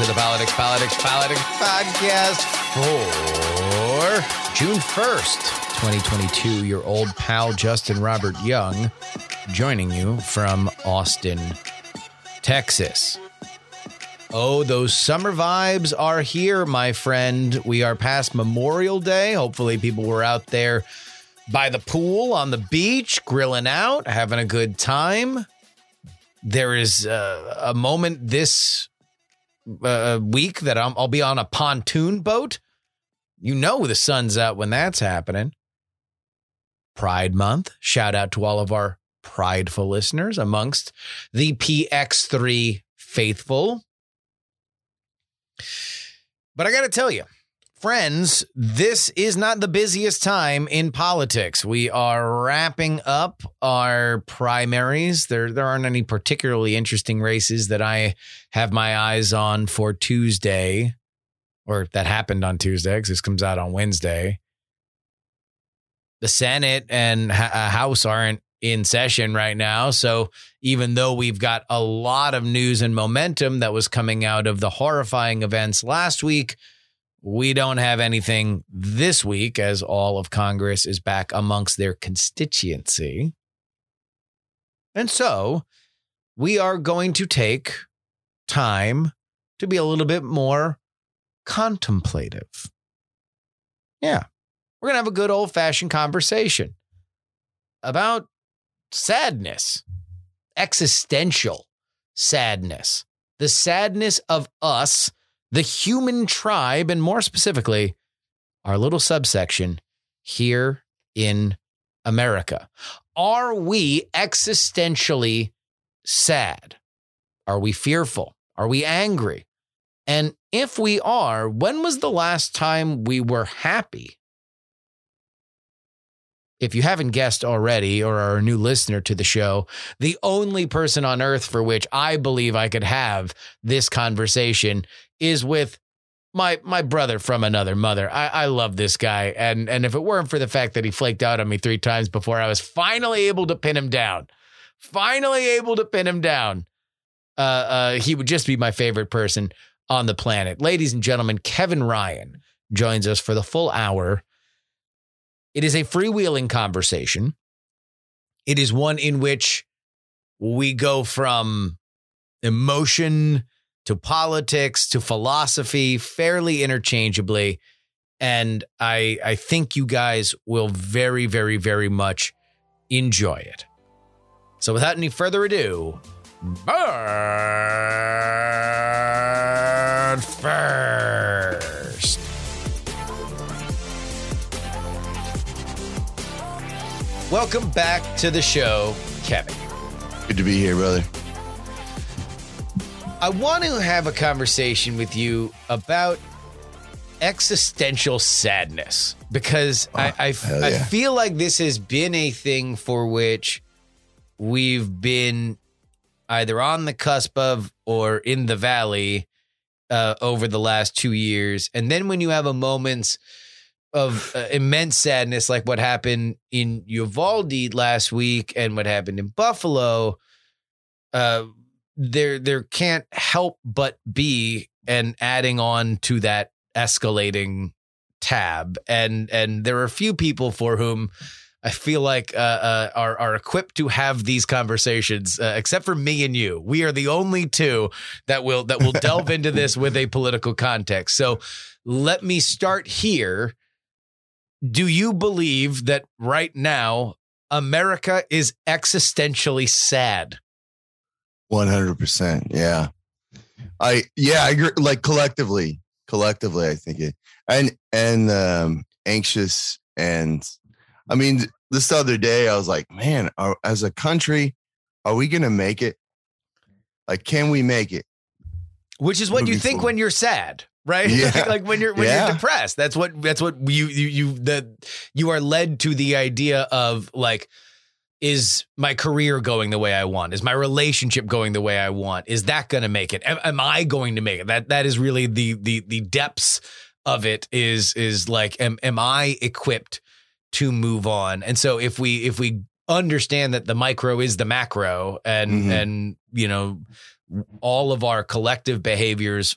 To the Politics, Politics, Politics podcast for June 1st, 2022. Your old pal Justin Robert Young joining you from Austin, Texas. Oh, those summer vibes are here, my friend. We are past Memorial Day. Hopefully, people were out there by the pool, on the beach, grilling out, having a good time there is uh, a moment this uh, week that I'm, I'll be on a pontoon boat. You know the sun's out when that's happening. Pride Month. Shout out to all of our prideful listeners amongst the PX3 faithful. But I got to tell you, Friends, this is not the busiest time in politics. We are wrapping up our primaries. There, there aren't any particularly interesting races that I have my eyes on for Tuesday, or that happened on Tuesday because this comes out on Wednesday. The Senate and uh, House aren't in session right now. So even though we've got a lot of news and momentum that was coming out of the horrifying events last week, we don't have anything this week as all of Congress is back amongst their constituency. And so we are going to take time to be a little bit more contemplative. Yeah, we're going to have a good old fashioned conversation about sadness, existential sadness, the sadness of us the human tribe, and more specifically, our little subsection here in America. Are we existentially sad? Are we fearful? Are we angry? And if we are, when was the last time we were happy? if you haven't guessed already or are a new listener to the show, the only person on earth for which I believe I could have this conversation is with my my brother from another mother. I, I love this guy. And and if it weren't for the fact that he flaked out on me three times before I was finally able to pin him down, finally able to pin him down, uh, uh, he would just be my favorite person on the planet. Ladies and gentlemen, Kevin Ryan joins us for the full hour it is a freewheeling conversation. It is one in which we go from emotion to politics to philosophy fairly interchangeably. And I, I think you guys will very, very, very much enjoy it. So without any further ado, first. Welcome back to the show, Kevin. Good to be here, brother. I want to have a conversation with you about existential sadness because oh, I I, yeah. I feel like this has been a thing for which we've been either on the cusp of or in the valley uh, over the last two years. And then when you have a moments of uh, immense sadness, like what happened in Uvalde last week and what happened in Buffalo, uh, there there can't help but be an adding on to that escalating tab, and and there are a few people for whom. I feel like uh, uh, are are equipped to have these conversations, uh, except for me and you. We are the only two that will that will delve into this with a political context. So, let me start here do you believe that right now America is existentially sad? 100%. Yeah. I, yeah, I agree. Like collectively, collectively, I think it, and, and, um, anxious. And I mean, this other day, I was like, man, are, as a country, are we going to make it? Like, can we make it? Which is what you think when you're sad. right? Yeah. like, like when you're when Yeah. you're depressed, that's what that's what you you you that you are led to the idea of like is my career going the way I want? Is my relationship going the way I want? Is that going to make it? Am, am I going to make it? That that is really the the the depths of it is is like am am I equipped to move on? And so if we if we understand that the micro is the macro and Mhm. and you know all of our collective behaviors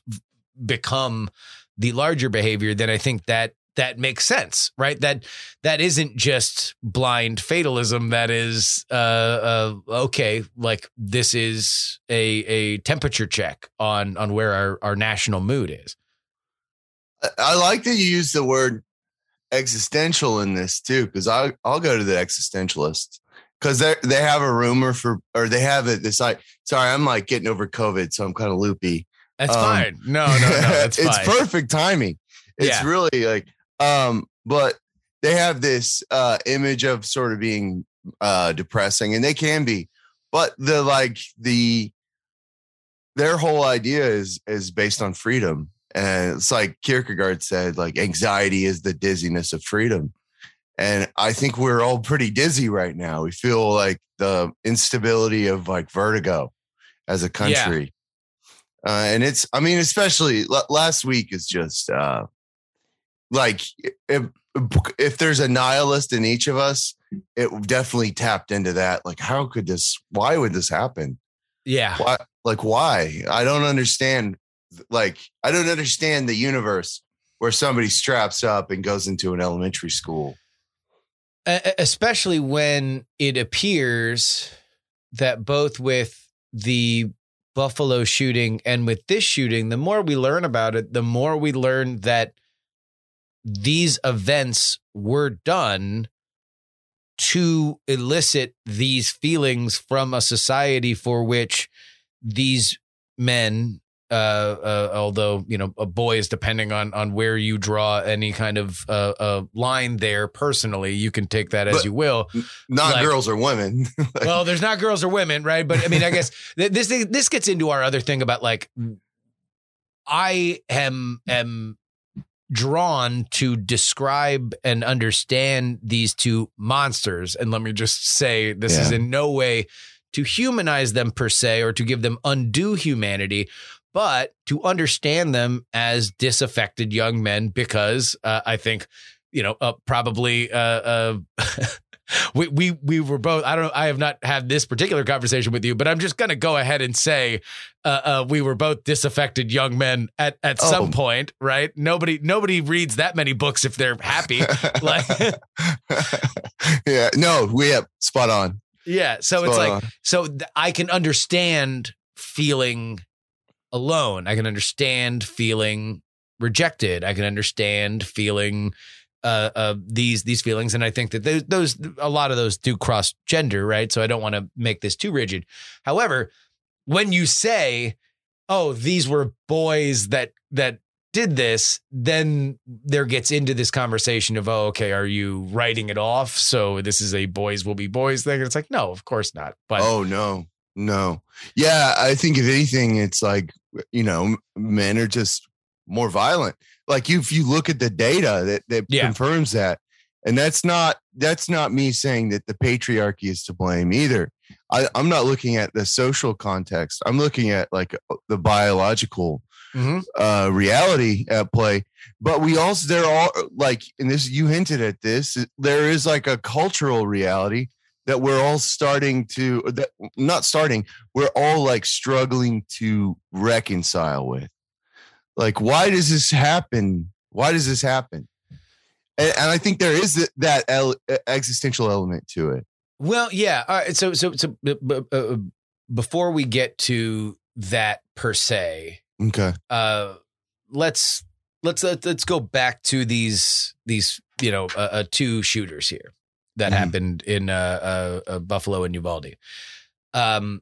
become the larger behavior then I think that that makes sense, right? That that isn't just blind fatalism. That is, uh, uh, okay, like this is a a temperature check on on where our our national mood is. I- like that you use the word existential in this too, because I I'll go to the existentialist because they they have a rumor for or they have it this like sorry I'm like getting over COVID so I'm kind of loopy. That's Um, fine. No, no, no. That's it's fine. perfect timing. It's Yeah. really like um but they have this uh image of sort of being uh depressing and they can be but the like the their whole idea is is based on freedom and it's like Kierkegaard said like anxiety is the dizziness of freedom and I think we're all pretty dizzy right now we feel like the instability of like vertigo as a Yeah. country uh, and it's I mean especially l- last week is just uh like if if there's a nihilist in each of us it definitely tapped into that like how could this why would this happen? Yeah. why like why? I don't understand like i don't understand the universe where somebody straps up and goes into an elementary school. Especially when it appears that both with the Buffalo shooting and with this shooting, the more we learn about it, the more we learn that these events were done to elicit these feelings from a society for which these men uh, uh although you know a boys depending on on where you draw any kind of uh, uh line there personally you can take that as But- you will. not Like- girls or women. Well there's not girls or women right? But i mean i guess th- this this gets into our other thing about like i am am drawn to describe and understand these two monsters. And let me just say this is in no way to humanize them per se or to give them undue humanity but to understand them as disaffected young men because uh, i think you know uh, probably uh, uh, we we we were both. I don't. I have not had this particular conversation with you, but I'm just going to go ahead and say uh, uh, we were both disaffected young men at at some Oh. point, right? Nobody nobody reads that many books if they're happy. like, yeah no we have spot on yeah. So it's like on. so th- I can understand feeling alone. I can understand feeling rejected. I can understand feeling uh, uh, these these feelings, and I think that those, those a lot of those do cross gender, right? So I don't want to make this too rigid. However, when you say, "Oh, these were boys that that did this," then there gets into this conversation of, "Oh, okay, are you writing it off? So this is a boys will be boys thing?" It's like, no, of course not. But oh no no yeah i think if anything it's like you know men are just more violent like you, if you look at the data that that Yeah. confirms that and that's not that's not me saying that the patriarchy is to blame either I, i'm not looking at the social context i'm looking at like uh, the biological Mhm. uh reality at play but we also there are like and this you hinted at this there is like a cultural reality that we're all starting to that not starting we're all like struggling to reconcile with like why does this happen why does this happen and, and i think there is th- that el- existential element to it Well, yeah. All right. So, so, so, b- uh, before we get to that per se, okay uh, let's let's let's go back to these these you know uh, uh, two shooters here that Mhm. happened in uh, uh, uh, Buffalo and Uvalde. Um,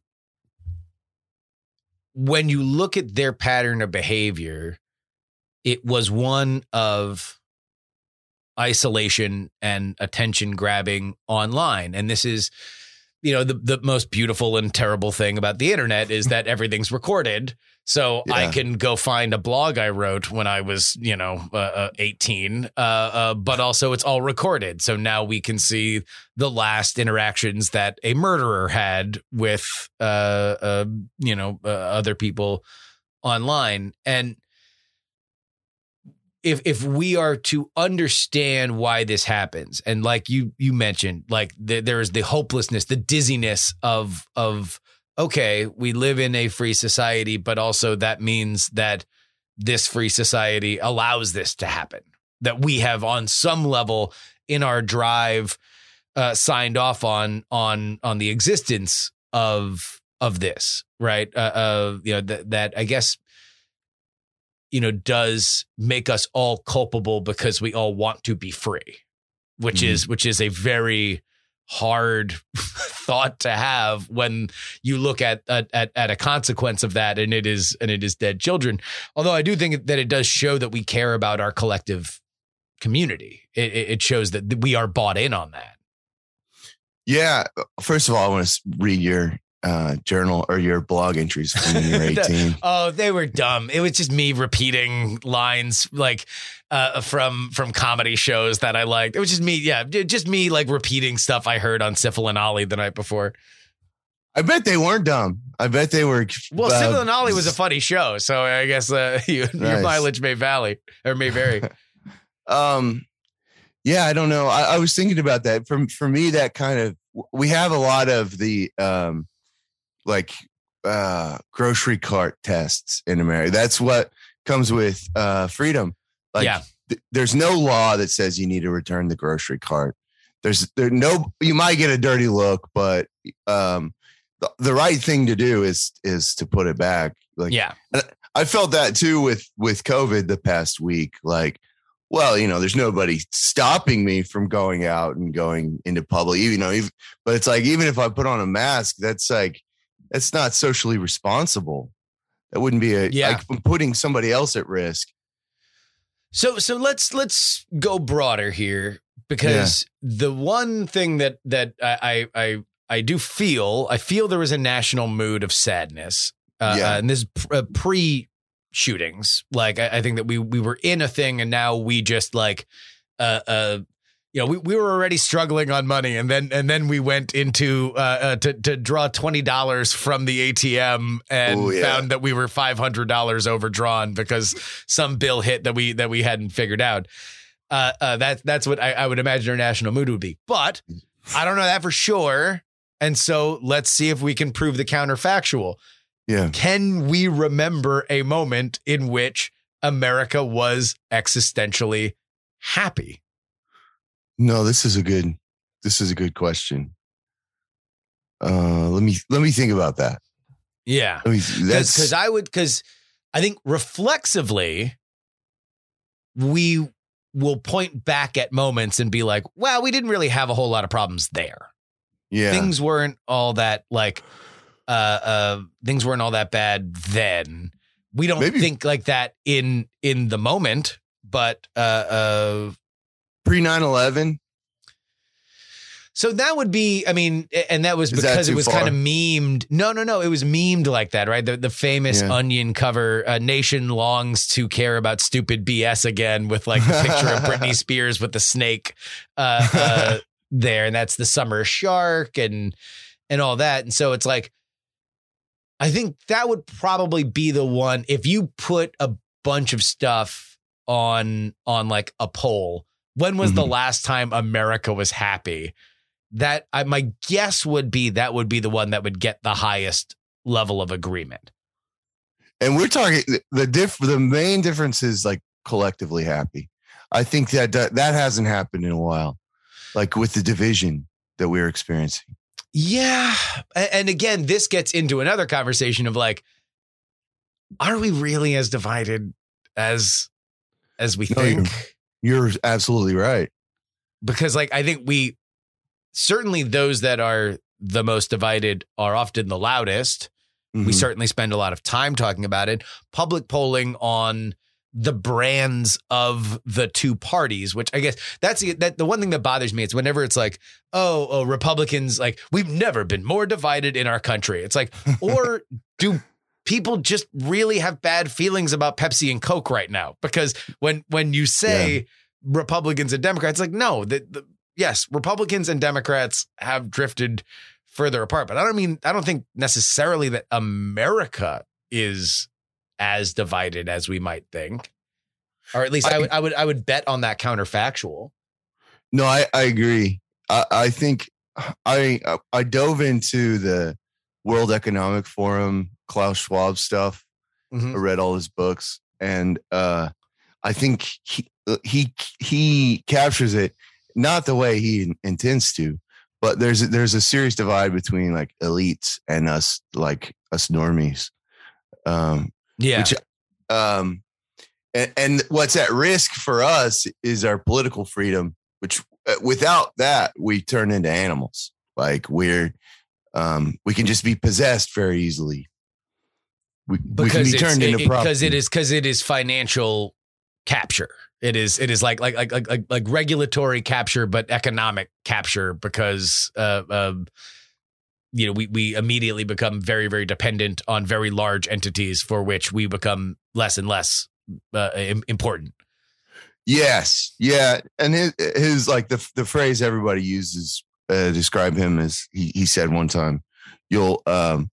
when you look at their pattern of behavior, it was one of isolation and attention grabbing online, and this is. You know the the most beautiful and terrible thing about the internet is that everything's recorded, So I can go find a blog I wrote when I was, you know, uh, uh, 18. Uh, uh, but also it's all recorded. So now we can see the last interactions that a murderer had with, uh, uh, you know, uh, other people online. And if if we are to understand why this happens, and like you you mentioned, like the, there is the hopelessness, the dizziness of of okay, we live in a free society, but also that means that this free society allows this to happen. That we have on some level in our drive uh, signed off on on on the existence of of this, right? Uh, uh you know that that I guess you know does make us all culpable because we all want to be free, which Mhm. is which is a very hard thought to have when you look at, at at a consequence of that and it is and it is dead children. Although i do think that it does show that we care about our collective community. It, it it shows that we are bought in on that. Yeah. First of all, I want to read your uh, journal or your blog entries from when you were 18. oh they were dumb it was just me repeating lines like uh, from from comedy shows that i liked it was just me yeah just me like repeating stuff i heard on Sifl and Olly the night before I bet they weren't dumb. I bet they were. well uh, and Olly was a funny show so i guess uh, you, your Nice. mileage may valley or may vary um yeah i don't know I, I was thinking about that for for me that kind of we have a lot of the um like uh grocery cart tests in america that's what comes with uh freedom like Yeah. th- there's no law that says you need to return the grocery cart there's there no you might get a dirty look but um the, the right thing to do is is to put it back like yeah I felt that too with with COVID the past week. Like, well, you know, there's nobody stopping me from going out and going into public. You know, even, but it's like even if I put on a mask, that's like that's not socially responsible. That wouldn't be a Yeah. like putting somebody else at risk. So so let's let's go broader here because the one thing that that I I I, I do feel I feel there was a national mood of sadness. Uh, Yeah. uh, and this uh, pre shootings. Like I, I think that we we were in a thing and now we just like uh uh you know, we, we were already struggling on money, and then and then we went into uh, uh, to to draw twenty dollars from the ATM and Ooh, yeah. found that we were five hundred dollars overdrawn because some bill hit that we that we hadn't figured out. Uh, uh, that that's what I, I would imagine our national mood would be, but I don't know that for sure. And so let's see if we can prove the counterfactual. Yeah. Can we remember a moment in which America was existentially happy? No, this is a good this is a good question. Uh let me let me think about that. Yeah. Let me that's because I would because I think reflexively we will point back at moments and be like, well, we didn't really have a whole lot of problems there. yeah. Things weren't all that like uh uh things weren't all that bad then. We don't Maybe- think like that in in the moment, but uh uh Pre 9/11. So that would be, I mean, and that was Is that because it was far? kind of memed. No, no, no. It was memed like that, right? The, the famous Yeah. onion cover, uh, Nation longs to care about stupid BS again with like the picture of Britney Spears with the snake uh, uh, there. And that's the summer shark and, and all that. And so it's like, I think that would probably be the one if you put a bunch of stuff on, on like a poll. When was the Mhm. last time America was happy? that I, my guess would be that would be the one that would get the highest level of agreement. and we're talking the diff the main difference is like collectively happy i think that that, that hasn't happened in a while like with the division that we're experiencing Yeah. And again, this gets into another conversation of like, are we really as divided as as we No, think? You're absolutely right Because like I think we certainly those that are the most divided are often the loudest. We Mhm. certainly spend a lot of time talking about it. Public polling on the brands of the two parties, which I guess that's the- that the one thing that bothers me. It's whenever it's like, oh, oh, Republicans, like we've never been more divided in our country. It's like, or do people just really have bad feelings about Pepsi and Coke right now because when when you say Republicans and Democrats, like no, the, the yes, Republicans and Democrats have drifted further apart, but I don't mean I don't think necessarily that America is as divided as we might think, or at least I, I- would I would I would bet on that counterfactual. No, I, I agree. I, I think I I dove into the World Economic Forum Klaus Schwab stuff. Mhm. I read all his books, and uh, I think he uh, he he captures it not the way he intends to, but there's a, there's a serious divide between like elites and us like us normies. Um, Yeah, which um and, and what's at risk for us is our political freedom which uh, without that we turn into animals like we're um we can just be possessed very easily we, we can because be turned because it is because it is financial capture. It is it is like like like like like, like regulatory capture, but economic capture because uh, um, you know we we immediately become very very dependent on very large entities for which we become less and less uh, important. yes yeah and his, his like the the phrase everybody uses uh, to describe him is he, he said one time you'll um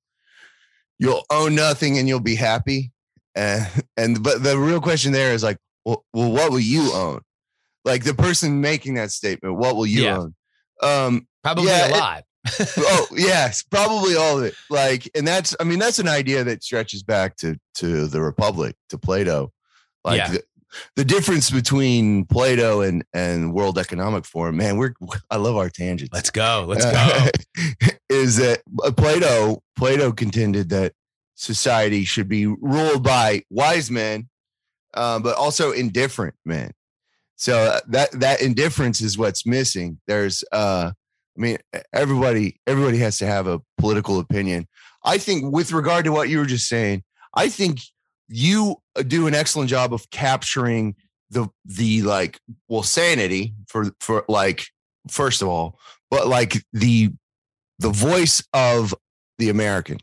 you'll own nothing and you'll be happy and and but the real question there is like well, well what will you own like the person making that statement what will you Yeah. own um Probably Yeah, a it- lot. oh yes probably all of it like and that's i mean that's an idea that stretches back to to the republic to plato like Yeah. the, the difference between plato and and world economic forum man we're i love our tangents Let's go. Let's go. uh, is that uh, Plato Plato contended that society should be ruled by wise men, uh, but also indifferent men. So uh, that that indifference is what's missing. There's, uh, I mean, everybody everybody has to have a political opinion. I think, with regard to what you were just saying, I think you do an excellent job of capturing the the like well sanity for for like first of all but like the the voice of the American,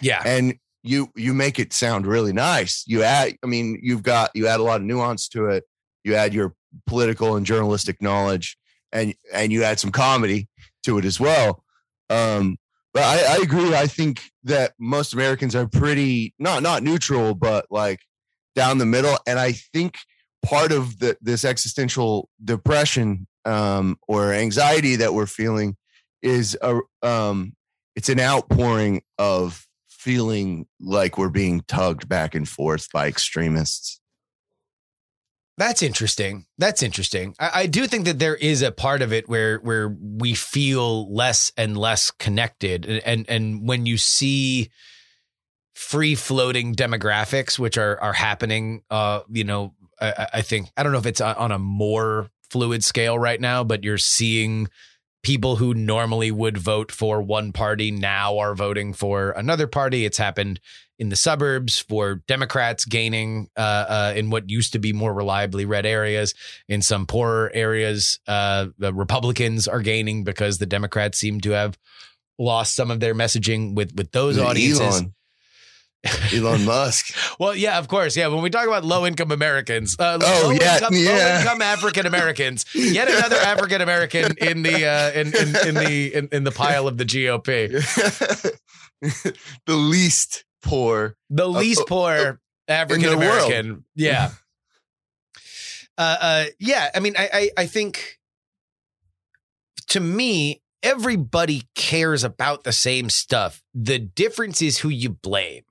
Yeah. and you you make it sound really nice. You add, I mean, you've got you add a lot of nuance to it. You add your political and journalistic knowledge, and and you add some comedy to it as well. Um, but I, I agree. I think that most Americans are pretty not not neutral, but like down the middle. And I think part of the this existential depression um, or anxiety that we're feeling is a um, it's an outpouring of feeling like we're being tugged back and forth by extremists. That's interesting. That's interesting. I, I do think that there is a part of it where where we feel less and less connected, and and, and when you see free floating demographics, which are are happening, uh, you know, I, I- think I don't know if it's on a more fluid scale right now, but you're seeing people who normally would vote for one party now are voting for another party. It's happened in the suburbs for Democrats gaining uh, uh, in what used to be more reliably red areas. In some poorer areas, uh, the Republicans are gaining because the Democrats seem to have lost some of their messaging with with those audiences. Elon, Elon Musk. Well, yeah, of course, yeah. When we talk about low income Americans, uh, Oh, low yeah, income, yeah. low income African Americans, yet another African American in the uh, in, in in the in, in the pile of the GOP, the least poor. the least uh, poor African. American. Yeah, uh, uh, yeah. I mean, I, I I think to me, everybody cares about the same stuff. The difference is who you blame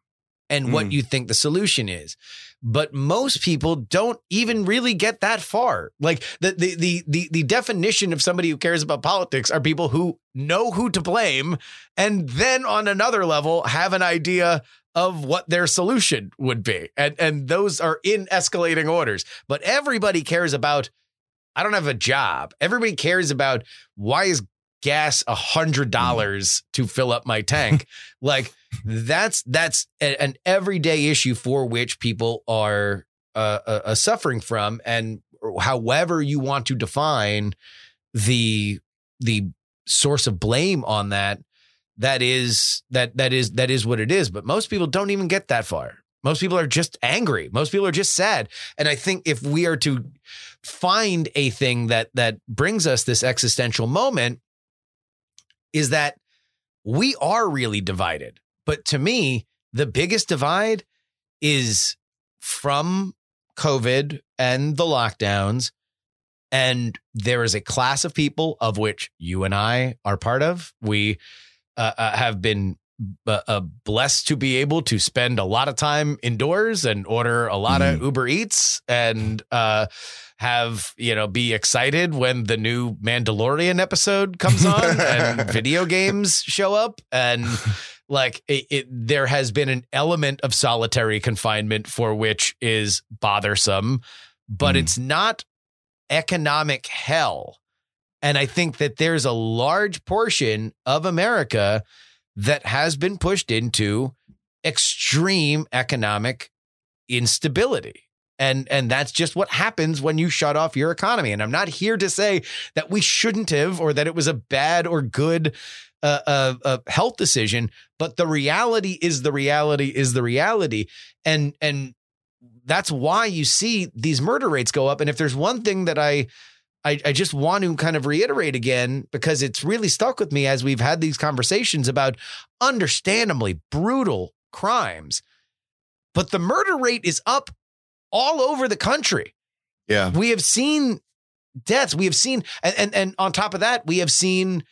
and what Mm. you think the solution is. But most people don't even really get that far. Like the, the the the the definition of somebody who cares about politics are people who know who to blame and then on another level have an idea of what their solution would be. And and those are in escalating orders. But everybody cares about I don't have a job. Everybody cares about why is gas a hundred dollars to fill up my tank? like that's that's a- an everyday issue for which people are uh, uh, uh, suffering from, and however you want to define the the source of blame on that, that is that that is that is what it is. But most people don't even get that far. Most people are just angry. Most people are just sad. And I think if we are to find a thing that that brings us this existential moment, is that we are really divided. But to me, the biggest divide is from COVID and the lockdowns. And there is a class of people of which you and I are part of. We uh, uh, have been uh, uh, blessed to be able to spend a lot of time indoors and order a lot mm. of Uber Eats and uh, have you know be excited when the new Mandalorian episode comes on and video games show up. And like it, it, there has been an element of solitary confinement for which is bothersome but mm. it's not economic hell. And i think that there's a large portion of america that has been pushed into extreme economic instability and and that's just what happens when you shut off your economy and i'm not here to say that we shouldn't have or that it was a bad or good uh, uh, uh, health decision but the reality is the reality is the reality and and that's why you see these murder rates go up and if there's one thing that i I, I just want to kind of reiterate again because it's really stuck with me as we've had these conversations about understandably brutal crimes. But the murder rate is up all over the country. Yeah. We have seen deaths. We have seen, and, and, and on top of that, we have seen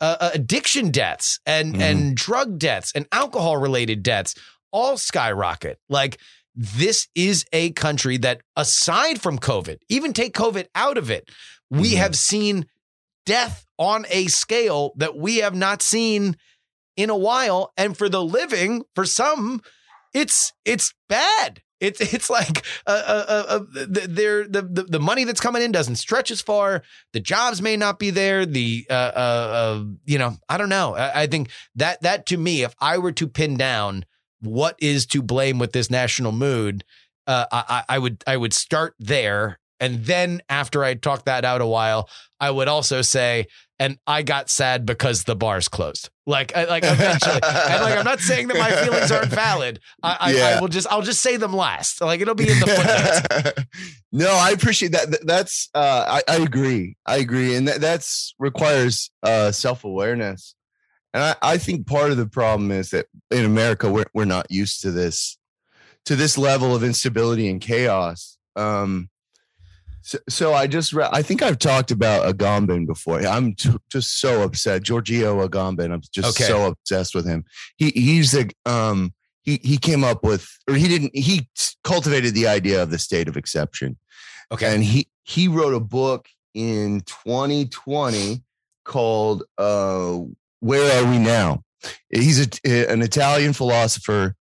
uh, uh addiction deaths and, mm-hmm. and drug deaths and alcohol related deaths all skyrocket. Like, this is a country that, aside from COVID, even take COVID out of it, we mm-hmm. have seen death on a scale that we have not seen in a while. And for the living, for some, it's it's bad. It's it's like uh, uh, uh, uh the, the the money that's coming in doesn't stretch as far. The jobs may not be there. The uh, uh, you know I don't know. I, I, think that that to me, if I were to pin down what is to blame with this national mood, uh, I, I would I would start there and then after I talk that out a while, I would also say, and I got sad because the bars closed. Like, like eventually, and like I'm not saying that my feelings aren't valid. I, I, yeah. I, will just, I'll just say them last. Like it'll be in the footnotes. no, I appreciate that. That's, uh, I, I agree. I agree, and that that's requires uh, self awareness. And I, I think part of the problem is that in America we're we're not used to this, to this level of instability and chaos. Um, so, so I just re- I think I've talked about Agamben before. I'm t- just so upset. Giorgio Agamben. I'm just okay. so obsessed with him. He he's a um he he came up with or he didn't he cultivated the idea of the state of exception. Okay. And he he wrote a book in 2020 called uh Where Are We Now? He's a, an Italian philosopher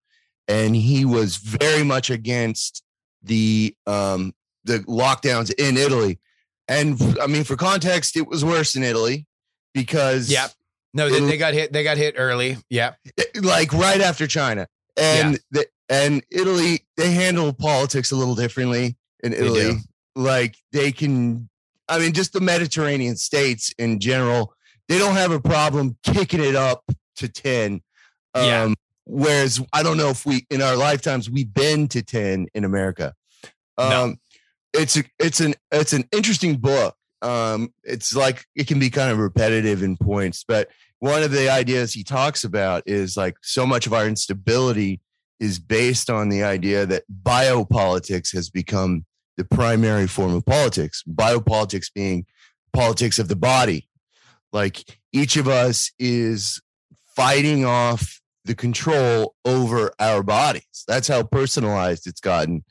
and he was very much against the um the lockdowns in Italy. And I mean, for context, it was worse in Italy because yeah, no, they, they got hit. They got hit early. Yeah, like right after China, and yeah. the, and Italy they handle politics a little differently in Italy. They like they can, I mean, just the Mediterranean states in general, they don't have a problem kicking it up to ten. Um, yeah. Whereas I don't know if we in our lifetimes we've been to ten in America. Um, no it's a, it's an it's an interesting book. Um, it's like it can be kind of repetitive in points, but one of the ideas he talks about is like so much of our instability is based on the idea that biopolitics has become the primary form of politics. Biopolitics being politics of the body. Like each of us is fighting off the control over our bodies. That's how personalized it's gotten.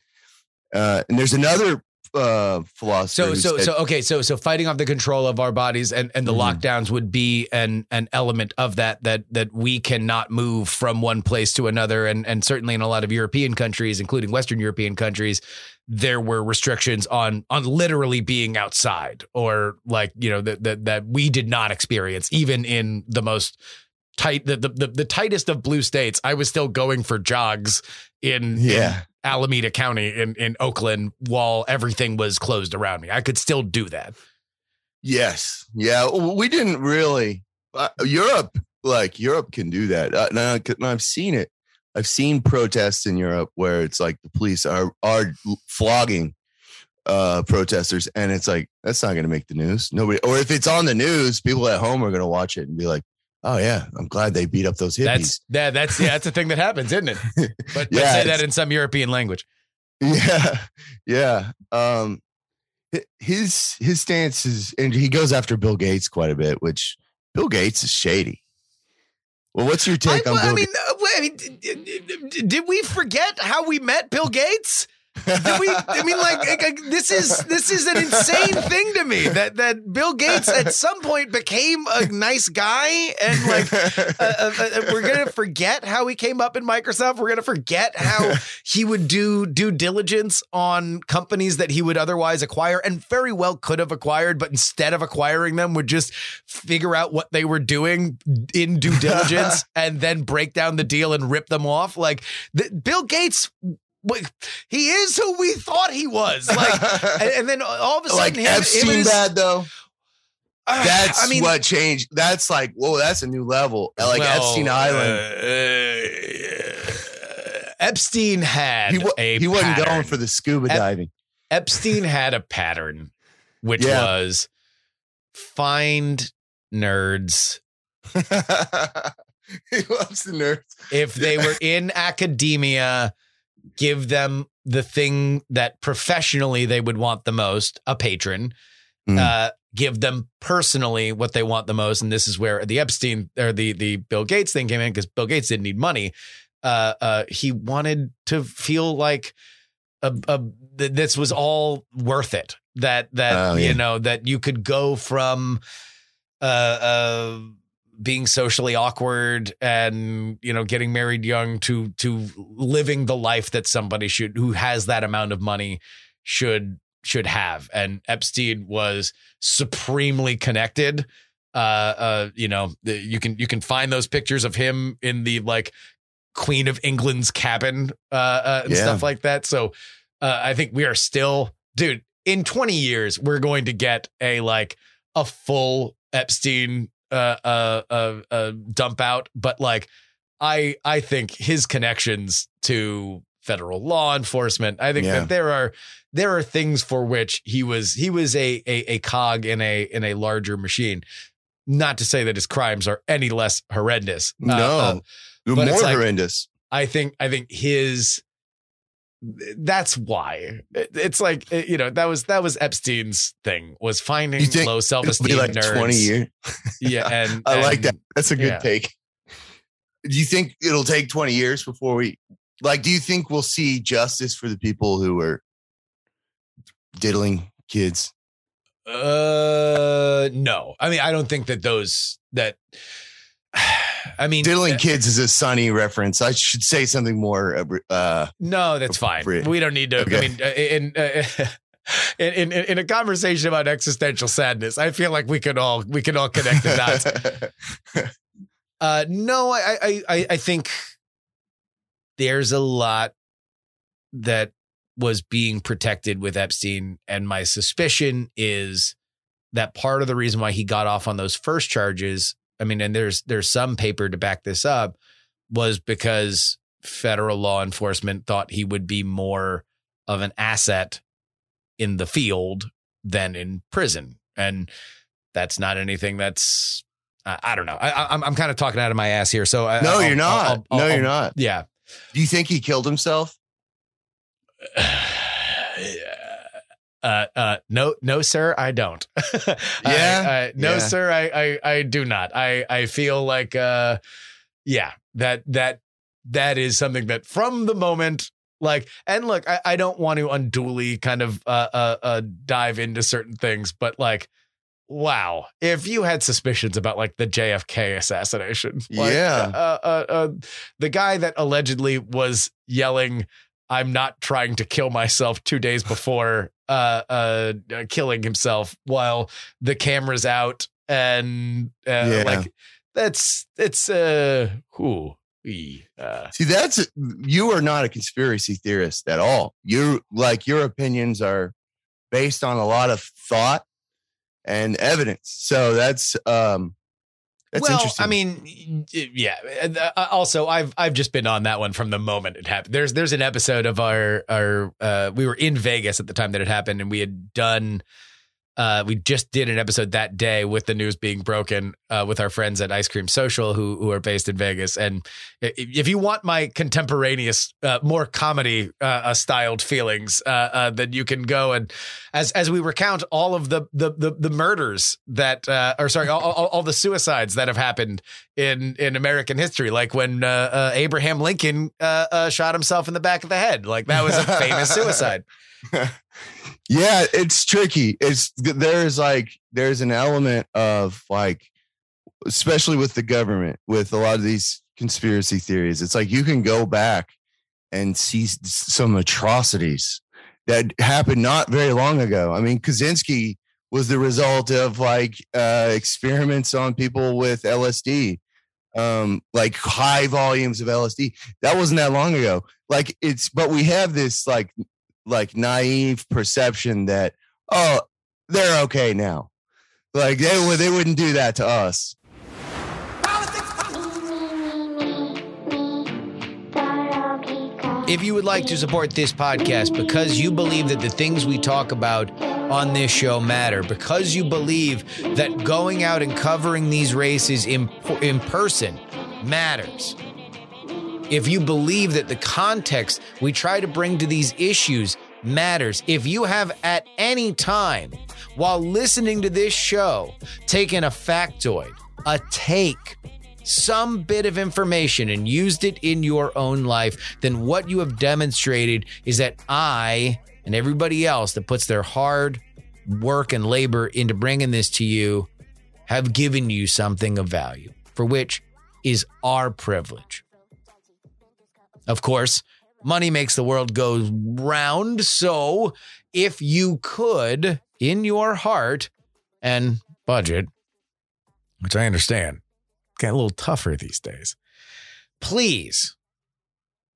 Uh, and there's another uh, philosopher. So, so, said, so, okay. So, so fighting off the control of our bodies and, and the mm-hmm. lockdowns would be an, an element of that, that, that we cannot move from one place to another. And, and certainly in a lot of European countries, including Western European countries, there were restrictions on, on literally being outside or like, you know, that, that, that we did not experience even in the most tight the, the the tightest of blue states i was still going for jogs in yeah Alameda County in, in Oakland while everything was closed around me. I could still do that. Yes. Yeah. We didn't really. Uh, Europe like Europe can do that. Uh, 'cause I've seen it. I've seen protests in Europe where it's like the police are are flogging uh protesters and it's like that's not going to make the news nobody or if it's on the news people at home are going to watch it and be like oh yeah i'm glad they beat up those hippies That's that, that's yeah, that's a thing that happens, isn't it? But, but say that in some European language. Yeah, yeah. Um, his his stance is, and he goes after Bill Gates quite a bit, which Bill Gates is shady. Well, what's your take I, on I Bill? mean, uh, I mean, d- d- d- did we forget how we met Bill Gates? Did we? I mean, like, like, this is this is an insane thing to me that that Bill Gates at some point became a nice guy and like uh, uh, uh, we're gonna forget how he came up in Microsoft. We're gonna forget how he would do due diligence on companies that he would otherwise acquire and very well could have acquired, but instead of acquiring them, would just figure out what they were doing in due diligence and then break down the deal and rip them off. Like the, Bill Gates. W- He is who we thought he was. Like, and, and then all of a sudden, like him, and Epstein his- bad though. uh, That's I mean, what changed. That's like whoa, that's a new level. Like well, Epstein Island. uh, Epstein had He, a he wasn't going for the scuba Ep- diving. Epstein had a pattern, which Yeah. was find nerds he loves the nerds. if they were in academia, give them the thing that professionally they would want the most, a patron. Mm. Uh, give them personally what they want the most, and this is where the Epstein or the the Bill Gates thing came in because Bill Gates didn't need money. Uh, uh, he wanted to feel like a, a, th- this was all worth it. That that Oh, yeah. you know that you could go from uh, uh, being socially awkward and you know getting married young to to living the life that somebody should who has that amount of money should should have. And epstein was supremely connected. Uh uh you know the- you can you can find those pictures of him in the like queen of england's cabin uh, uh and Yeah. stuff like that. So uh i think we are still dude in 20 years we're going to get a like a full epstein uh uh uh, uh dump out but like i i think his connections to federal law enforcement i think Yeah. that there are there are things for which he was he was a, a a cog in a in a larger machine not to say that his crimes are any less horrendous Uh, No, uh, more like- horrendous. I think I think his that's why it's like you know that was that was Epstein's thing was finding low self esteem like nerds. twenty years. yeah, and I like that. That's a good yeah. take. Do you think it'll take 20 years before we like do you think we'll see justice for the people who were diddling kids? Uh, no, I mean I don't think that those that. I mean, Diddling uh, kids is a sunny reference. I should say something more uh, uh No, that's fine. We don't need to. I Okay. mean, uh, in, uh, in in in a conversation about existential sadness, I feel like we could all we could all connect the dots. Uh, no, I, I, I, I think there's a lot that was being protected with Epstein, and my suspicion is that part of the reason why he got off on those first charges. I mean, and there's there's some paper to back this up, was because federal law enforcement thought he would be more of an asset in the field than in prison, and that's not anything that's I, I don't know. I, I, I'm I'm kind of talking out of my ass here. So I, no, I'll- you're not. I'll- I'll- no, you're not. Yeah. Do you think he killed himself? Uh, uh, no, no, sir, I don't. I- Yeah? I- no, Yeah. sir, I, I, I do not. I, I feel like, uh, yeah, that, that, that is something that from the moment, like, and look, I, I don't want to unduly kind of, uh, uh, uh, dive into certain things, but like, wow, if you had suspicions about like the JFK assassination, like, Yeah. uh, uh, uh, the guy that allegedly was yelling, "I'm not trying to kill myself" two days before uh, uh, uh, killing himself, while the camera's out, and uh, Yeah. like that's it's uh, who uh, See, that's you are not a conspiracy theorist at all. You like your opinions are based on a lot of thought and evidence. So that's um That's well, interesting. I mean, yeah. Uh, also, I've I've just been on that one from the moment it happened. There's there's an episode of our our uh, we were in Vegas at the time that it happened, and we had done uh, we just did an episode that day with the news being broken uh, with our friends at Ice Cream Social, who who are based in Vegas. And if you want my contemporaneous, uh, more comedy uh, uh, styled feelings, uh, then you can go and as as we recount all of the the the, the murders that, or sorry, all, all, all, the suicides that have happened in in American history, like when Abraham Lincoln shot himself in the back of the head, like that was a famous suicide. yeah, it's tricky. It's there's like there's an element of like especially with the government with a lot of these conspiracy theories. It's like you can go back and see some atrocities that happened not very long ago. I mean, Kaczynski was the result of like uh, experiments on people with LSD, um, like high volumes of LSD. That wasn't that long ago. Like it's, but we have this like like naive perception that oh they're okay now. Like they would they wouldn't do that to us. If you would like to support this podcast because you believe that the things we talk about on this show matter, because you believe that going out and covering these races in, in person matters, if you believe that the context we try to bring to these issues matters, if you have at any time while listening to this show taken a factoid, a take, some bit of information and used it in your own life, then what you have demonstrated is that I and everybody else that puts their hard work and labor into bringing this to you have given you something of value, for which is our privilege. Of course, money makes the world go round. So if you could, in your heart and budget, which I understand, get a little tougher these days, please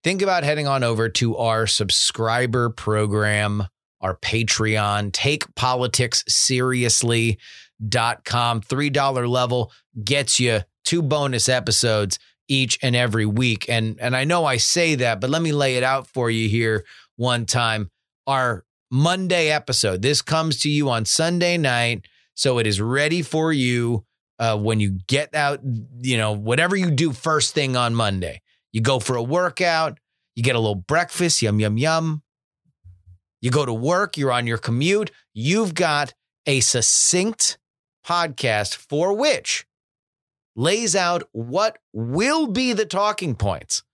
think about heading on over to our subscriber program, our Patreon, take politics. Dot com $3 level gets you two bonus episodes each and every week. And and I know I say that, but let me lay it out for you here one time. Our Monday episode. This comes to you on Sunday night, so it is ready for you uh, when you get out. You know, whatever you do first thing on Monday, you go for a workout, you get a little breakfast, yum yum yum. You go to work, you're on your commute. You've got a succinct podcast for which lays out what will be the talking points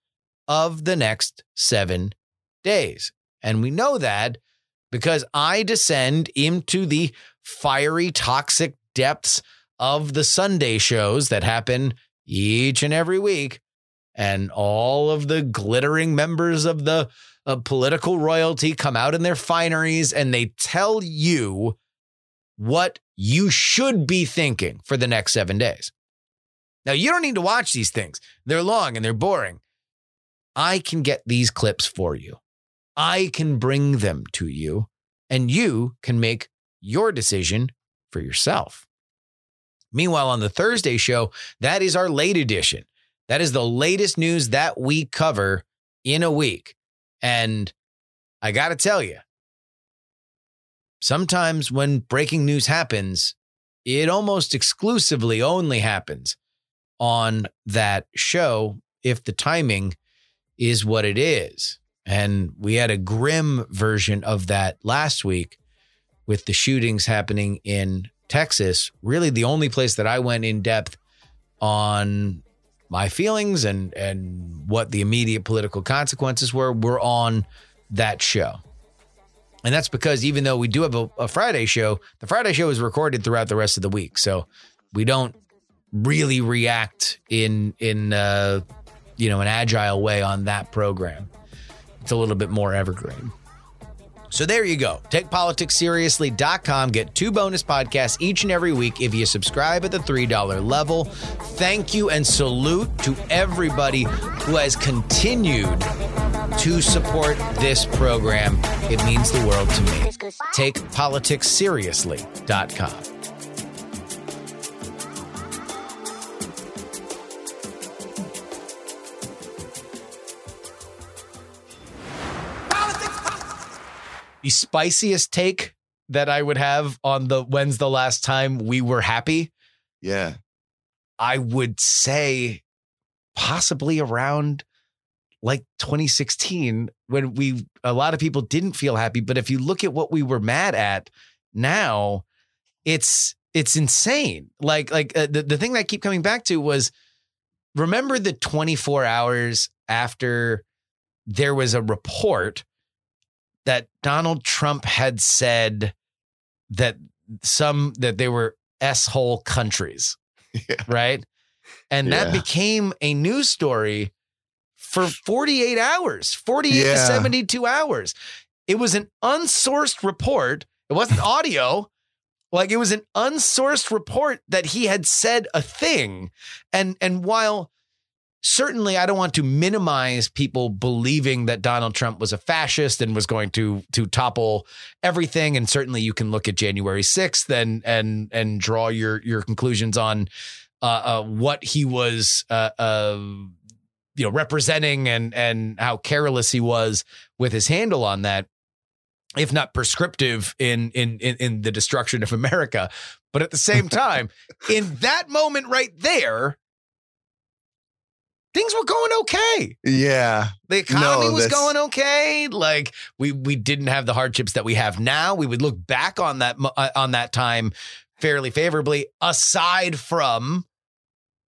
of the next seven days. And we know that because I descend into the fiery, toxic depths of the Sunday shows that happen each and every week. And all of the glittering members of the uh, political royalty come out in their fineries and they tell you what you should be thinking for the next seven days. Now, you don't need to watch these things, they're long and they're boring. I can get these clips for you. I can bring them to you, and you can make your decision for yourself. Meanwhile, on the Thursday show, that is our late edition. That is the latest news that we cover in a week. And I got to tell you, sometimes when breaking news happens, it almost exclusively only happens on that show if the timing is what it is. And we had a grim version of that last week with the shootings happening in Texas. Really, the only place that I went in depth on my feelings and and what the immediate political consequences were were on that show. And that's because even though we do have a, a Friday show, the Friday show is recorded throughout the rest of the week. So we don't really react in in uh, you know an agile way on that program. It's a little bit more evergreen. So there you go. TakePoliticsSeriously.com. Get two bonus podcasts each and every week if you subscribe at the $3 level. Thank you and salute to everybody who has continued to support this program. It means the world to me. TakePoliticsSeriously.com. the spiciest take that I would have on the when's the last time we were happy, Yeah. I would say possibly around like 2016 when we a lot of people didn't feel happy but if you look at what we were mad at now it's it's insane like like uh, the, the thing that i keep coming back to was remember the 24 hours after there was a report that donald trump had said that some that they were s-hole countries Yeah. right? And that became a news story for 48 hours 48 to 72 hours. It was an unsourced report. It wasn't audio. Like it was an unsourced report that he had said a thing. And and while certainly i don't want to minimize people believing that donald trump was a fascist and was going to to topple everything. And certainly you can look at january 6th and and and draw your your conclusions on uh, uh what he was uh, uh you know representing and and how careless he was with his handle on that if not prescriptive in in in, in the destruction of america. But at the same time in that moment right there things were going okay Yeah. the economy No, was going okay like we we didn't have the hardships that we have now we would look back on that uh, on that time fairly favorably aside from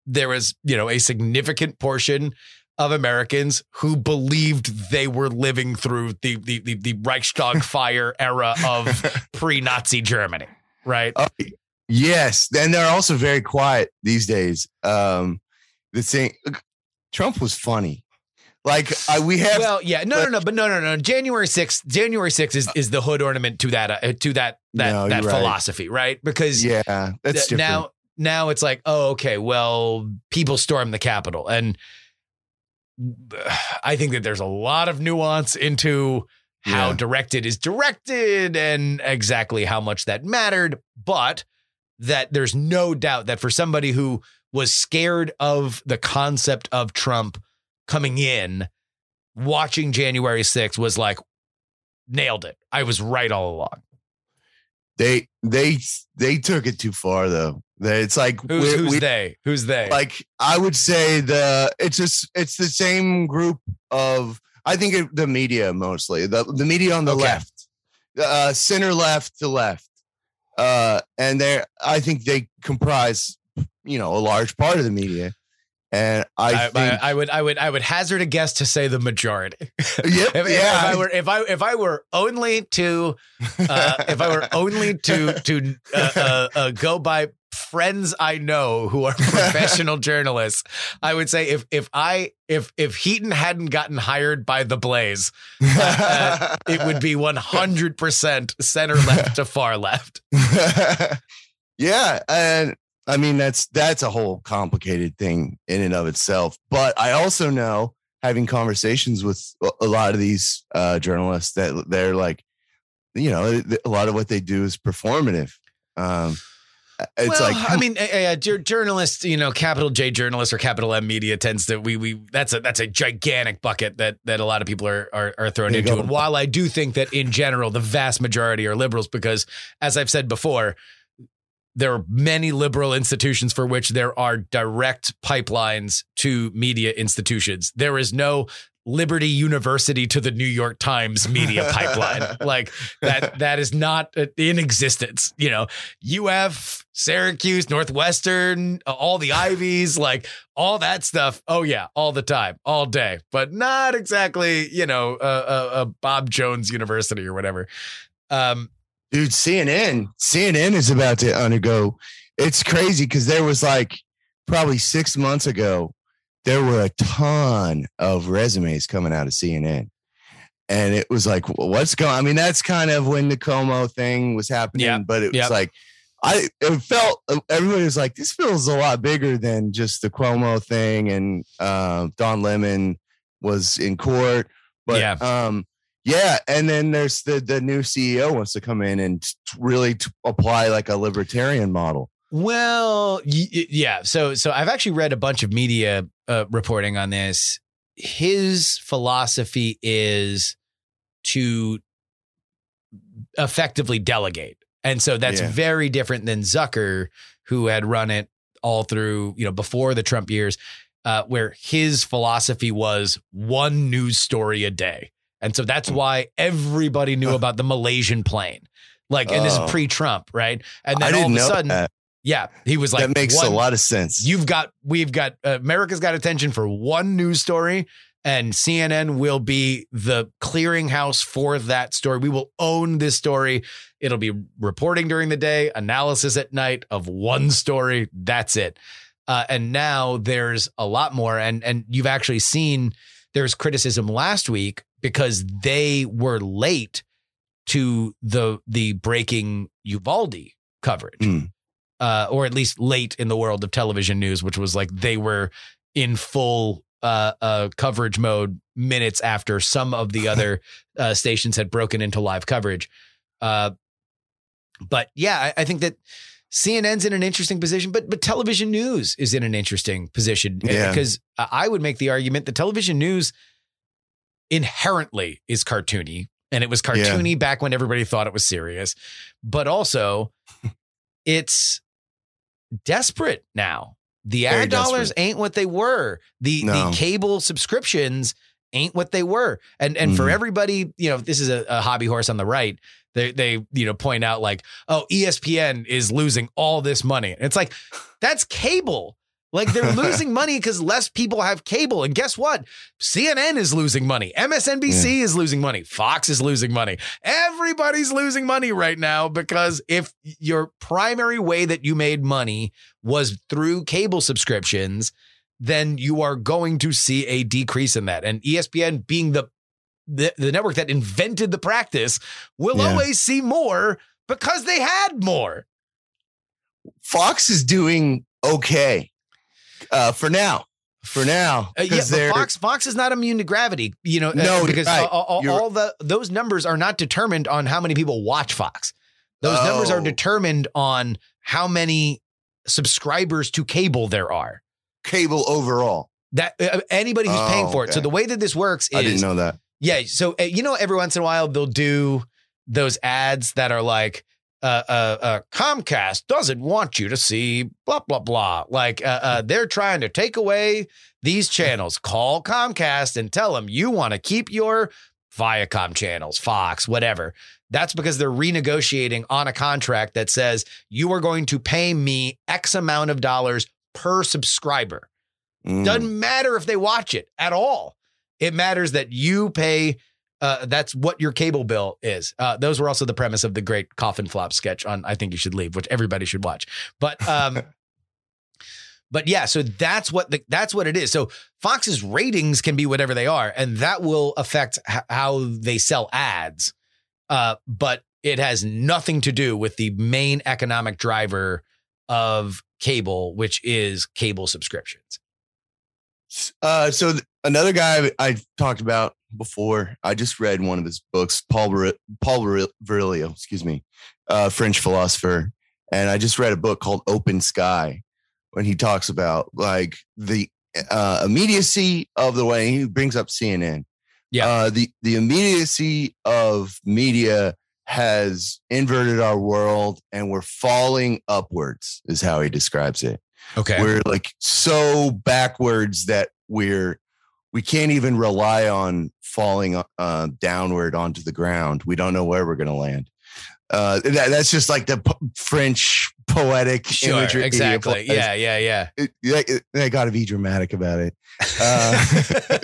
there was you know a significant portion of Americans who believed they were living through the the the, the Reichstag fire era of pre-Nazi Germany right Oh, yes. And they're also very quiet these days. Um, the thing, Trump was funny. Like I, we have, well yeah no no no but no no no January 6th January 6th is is the hood ornament to that uh, to that that No, that you're right. philosophy right because yeah, that's th- different. now now it's like oh okay well people storm the capitol and i think that there's a lot of nuance into how Yeah. directed is directed and exactly how much that mattered but that there's no doubt that for somebody who was scared of the concept of trump coming in watching january 6th was like nailed it i was right all along they they they took it too far though. It's like who's, who's we- they who's they like I would say the it's just it's the same group of I think it, the media mostly the the media on the Okay. left, uh, center left to left, uh, and they I think they comprise you know a large part of the media, and I, I, think I, I would I would I would hazard a guess to say the majority. yep, If, if I were if I if I were only to uh, if I were only to to uh, uh, uh, go by friends I know who are professional journalists, I would say if if I if if Heaton hadn't gotten hired by the Blaze, uh, it would be one hundred percent center left to far left. yeah, and I mean that's that's a whole complicated thing in and of itself. But I also know, having conversations with a- lot of these uh, journalists, that they're like, you know, a lot of what they do is performative. Um, it's well, like, I mean, a, a, a jour- journalist, you know, capital J journalists or capital M media tends to we we that's a that's a gigantic bucket that that a lot of people are are, are thrown into. go. And while I do think that in general the vast majority are liberals, because as I've said before, there are many liberal institutions for which there are direct pipelines to media institutions. There is no Liberty University to the New York Times media pipeline. Like that that is not uh, in existence. You know, UF, Syracuse, Northwestern, uh, all the Ivies, like all that stuff. Oh yeah, all the time, all day, but not exactly, you know, a Bob Jones University or whatever. Um, dude, CNN, CNN is about to undergo. It's crazy because there was like probably six months ago, there were a ton of resumes coming out of CNN. And it was like, what's going? I mean, that's kind of when the Cuomo thing was happening, Yeah, but it was like, I it felt everybody was like, this feels a lot bigger than just the Cuomo thing, and uh, Don Lemon was in court, but Yeah. um, yeah, and then there's the the new CEO wants to come in and really t- apply like a libertarian model. Well, y- y- yeah. So, so I've actually read a bunch of media uh, reporting on this. His philosophy is to effectively delegate. And so that's Yeah. very different than Zucker, who had run it all through, you know, before the Trump years, uh, where his philosophy was one news story a day. And so that's why everybody knew about the Malaysian plane. Like, and this Oh. is pre-Trump, right? And then all of a sudden, that. yeah, he was like, that makes a lot of sense. You've got, we've got, uh, America's got attention for one news story, and CNN will be the clearinghouse for that story. We will own this story. It'll be reporting during the day, analysis at night of one story. That's it. Uh, and now there's a lot more, and and you've actually seen there's criticism last week because they were late to the the breaking Uvalde coverage Mm. uh, or at least late in the world of television news, which was like they were in full uh, uh, coverage mode minutes after some of the other uh, stations had broken into live coverage. Uh, but yeah, I, I think that CNN's in an interesting position, but but television news is in an interesting position Yeah. because I would make the argument that television news inherently is cartoony, and it was Yeah. cartoony back when everybody thought it was serious, but also it's desperate now. The ad dollars ain't what they were. The No. the cable subscriptions ain't what they were. And and for Mhm. everybody, you know, this is a, a hobby horse on the right. They they you know point out like, oh, ESPN is losing all this money. And it's like that's cable. Like they're losing money because less people have cable. And guess what? CNN is losing money. MSNBC is losing money. Fox is losing money. Everybody's losing money right now because if your primary way that you made money was through cable subscriptions, then you are going to see a decrease in that. And ESPN being the the, the network that invented the practice will Yeah. always see more because they had more. Fox is doing okay uh, for now. For now, Uh, yeah, but Fox Fox is not immune to gravity. You know, uh, No, because right. all, all- all the those numbers are not determined on how many people watch Fox. Those numbers are Oh. determined on how many subscribers to cable there are. cable overall. That uh, anybody who's paying Oh, for it. So the way that this works is I didn't know that. yeah. So uh, you know, every once in a while they'll do those ads that are like. Uh, uh, uh, Comcast doesn't want you to see blah blah blah. Like uh, uh, they're trying to take away these channels. Call Comcast and tell them you want to keep your Viacom channels, Fox, whatever. That's because they're renegotiating on a contract that says you are going to pay me X amount of dollars per subscriber. Mm. Doesn't matter if they watch it at all. It matters that you pay. Uh, that's what your cable bill is. Uh, those were also the premise of the great coffin flop sketch on "I Think You Should Leave," which everybody should watch. But um, but yeah, so that's what the that's what it is. So Fox's ratings can be whatever they are, and that will affect h- how they sell ads. Uh, but it has nothing to do with the main economic driver of cable, which is cable subscriptions. Uh, so th- another guy I talked about before, I just read one of his books, Paul Vir- Paul Vir- Virilio, excuse me, uh, French philosopher, and I just read a book called Open Sky, when he talks about like the uh, immediacy of the way he brings up CNN. Yeah. uh, the the immediacy of media has inverted our world, and we're falling upwards, is how he describes it Okay. we're like so backwards that we're we can't even rely on falling uh, downward onto the ground. We don't know where we're going to land. Uh, that, that's just like the po- French poetic Sure, imagery. exactly. Yeah, yeah, yeah. It- it- they got to be dramatic about it. Uh,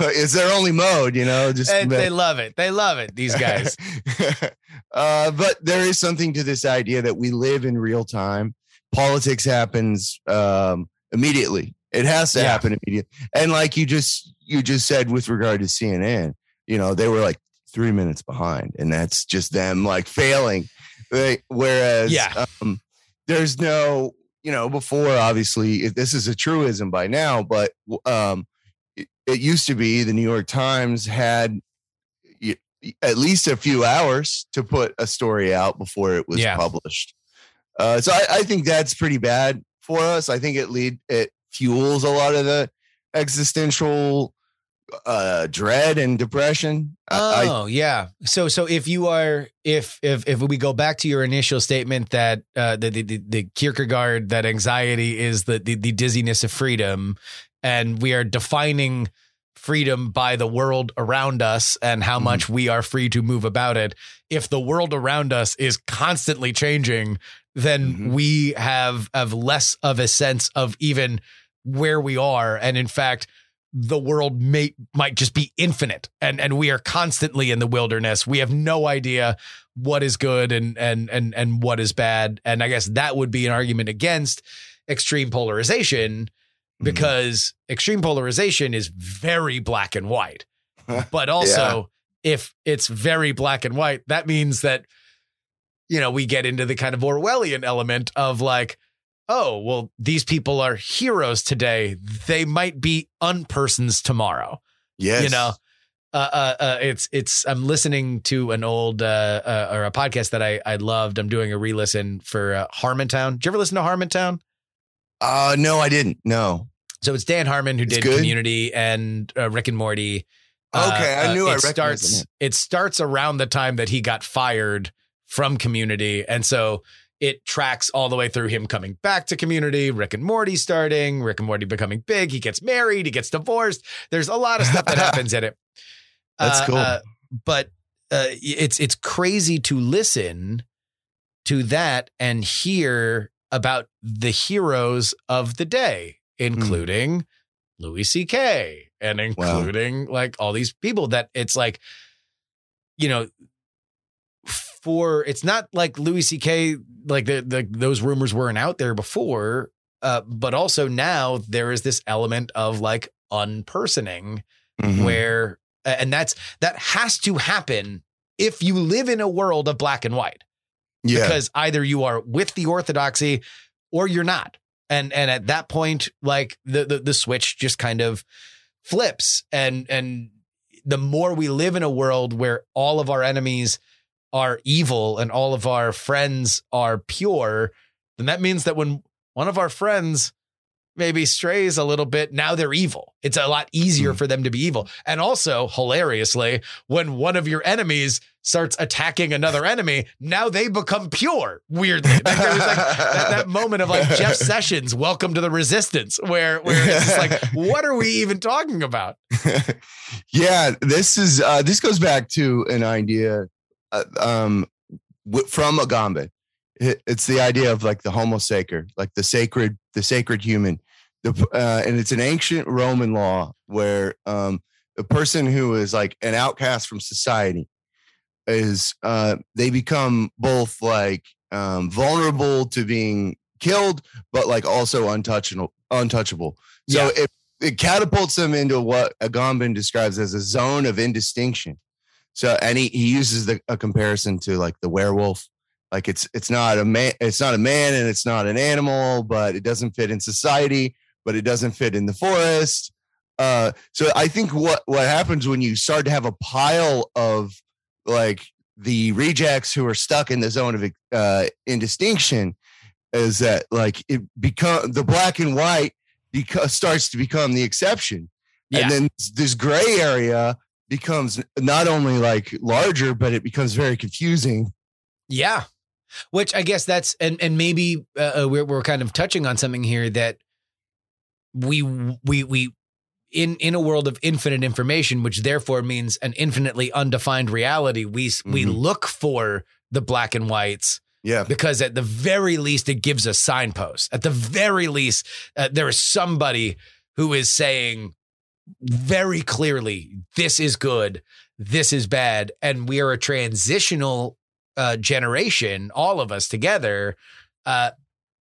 it's their only mode, you know. Just And they love it. They love it. These guys. uh, but there is something to this idea that we live in real time. Politics happens um, immediately. It has to Yeah. happen immediately. And like you just you just said with regard to CNN, you know, they were like three minutes behind, and that's just them like failing. Whereas, Yeah. um, there's no, you know, before obviously if this is a truism by now, but um, it, it used to be the New York Times had at least a few hours to put a story out before it was Yeah. published. Uh, so I, I think that's pretty bad for us. I think it lead it fuels a lot of the existential uh dread and depression. I- I- Oh yeah. So so if you are if if if we go back to your initial statement that uh the the, the, the Kierkegaard that anxiety is the, the the dizziness of freedom and we are defining freedom by the world around us and how Mhm. much we are free to move about it. If the world around us is constantly changing then Mhm. we have have less of a sense of even where we are. And in fact the world may might just be infinite and and we are constantly in the wilderness. We have no idea what is good and and and and what is bad. And i guess that would be an argument against extreme polarization because extreme polarization is very black and white but also if it's very black and white that means that you know we get into the kind of orwellian element of like oh well these people are heroes today they might be unpersons tomorrow yes. you know uh, uh, uh, it's it's I'm listening to an old uh, uh, or a podcast that I I loved. I'm doing a re-listen for uh, Harmontown. Did you ever listen to Harmontown? Uh no, I didn't. No. So it's Dan Harmon who It's did good? Community and uh, Rick and Morty. Okay, I knew I it recognized starts. It starts around the time that he got fired from Community, and so it tracks all the way through him coming back to Community. Rick and Morty starting. Rick and Morty becoming big. He gets married. He gets divorced. There's a lot of stuff that happens in it. That's Uh, cool. uh, but uh, it's it's crazy to listen to that and hear about the heroes of the day, including Louis C.K. and including like all these people that it's like, you know, for it's not like Louis C.K. like the, the those rumors weren't out there before, uh, but also now there is this element of like unpersoning Mhm. where and that's that has to happen if you live in a world of black and white yeah. because either you are with the orthodoxy or you're not and and at that point like the the, the switch just kind of flips and and the more we live in a world where all of our enemies are evil and all of our friends are pure then that means that when one of our friends maybe strays a little bit now they're evil it's a lot easier Hmm. for them to be evil and also hilariously when one of your enemies starts attacking another enemy now they become pure weirdly like there was like that, that moment of like jeff sessions welcome to the resistance where where it's just like what are we even talking about yeah, this is uh, this goes back to an idea uh, um, w- from Agamben. It, it's the idea of like the Homo sacer, like the sacred, the sacred human. The uh, and it's an ancient Roman law where um, a person who is like an outcast from society is uh, they become both like um, vulnerable to being killed, but like also untouchable. Untouchable. So Yeah. it it catapults them into what Agamben describes as a zone of indistinction. So, and he, he uses the, a comparison to like the werewolf. Like it's it's not a man, it's not a man, and it's not an animal, but it doesn't fit in society, but it doesn't fit in the forest. Uh, so I think what what happens when you start to have a pile of like the rejects who are stuck in the zone of uh, indistinction is that like it become the black and white because starts to become the exception Yeah. and then this gray area becomes not only like larger but it becomes very confusing Yeah. Which I guess that's and and maybe uh, uh, we're we're kind of touching on something here that we we we in in a world of infinite information, which therefore means an infinitely undefined reality. We s we look for the black and whites yeah because at the very least it gives us signposts. At the very least, uh, there is somebody who is saying very clearly, "This is good, this is bad," and we are a transitional uh, generation, all of us together, uh,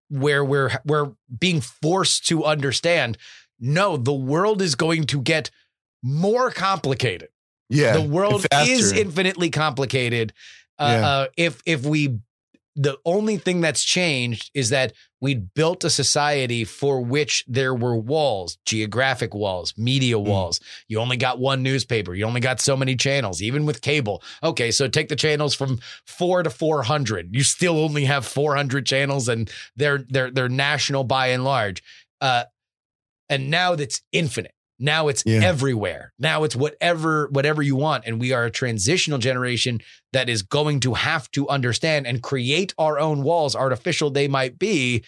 where we're we're being forced to understand. No, the world is going to get more complicated yeah the world faster. is infinitely complicated. Uh, Yeah. uh, if if we, the only thing that's changed is that we built a society for which there were walls, geographic walls, media Mm. walls. You only got one newspaper. You only got so many channels, even with cable. Okay, so take the channels from four to four hundred. You still only have four hundred channels, and they're they're they're national by and large. Uh, and now that's infinite. Now it's Yeah. everywhere. Now it's whatever whatever you want and we are a transitional generation that is going to have to understand and create our own walls artificial they might be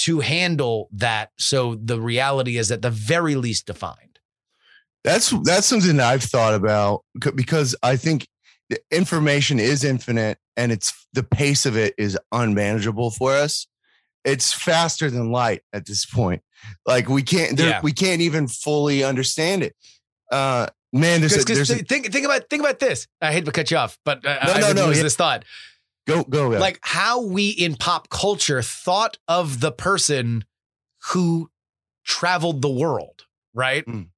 to handle that so the reality is at the very least defined. That's that's something that I've thought about because I think the information is infinite and it's the pace of it is unmanageable for us. It's faster than light at this point. Like we can't Yeah. we can't even fully understand it. Uh man, there's a, Because there's a, think think about think about this. I hate to cut you off, but uh, No, I no, no, lose yeah. this thought. go go yeah. like how we in pop culture thought of the person who traveled the world, right? Mm.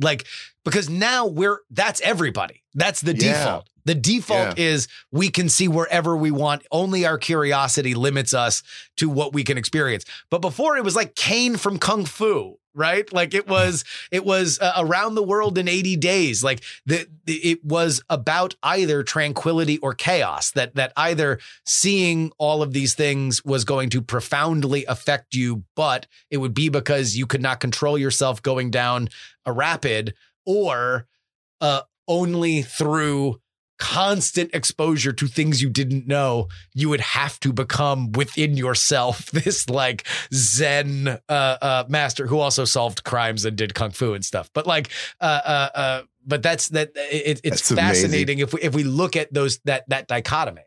Like because now we're that's everybody. That's the Yeah. default. The default is we can see wherever we want. Only our curiosity limits us to what we can experience. But before it was like Caine from Kung Fu, right? Like it was it was uh, around the world in 80 days. Like the, the it was about either tranquility or chaos. That that either seeing all of these things was going to profoundly affect you, but it would be because you could not control yourself going down a rapid, or uh, only through constant exposure to things you didn't know, you would have to become within yourself this like Zen uh, uh, master who also solved crimes and did kung fu and stuff. But like, uh, uh, uh, but that's that. It, it's That's amazing. fascinating if we if we look at those that that dichotomy.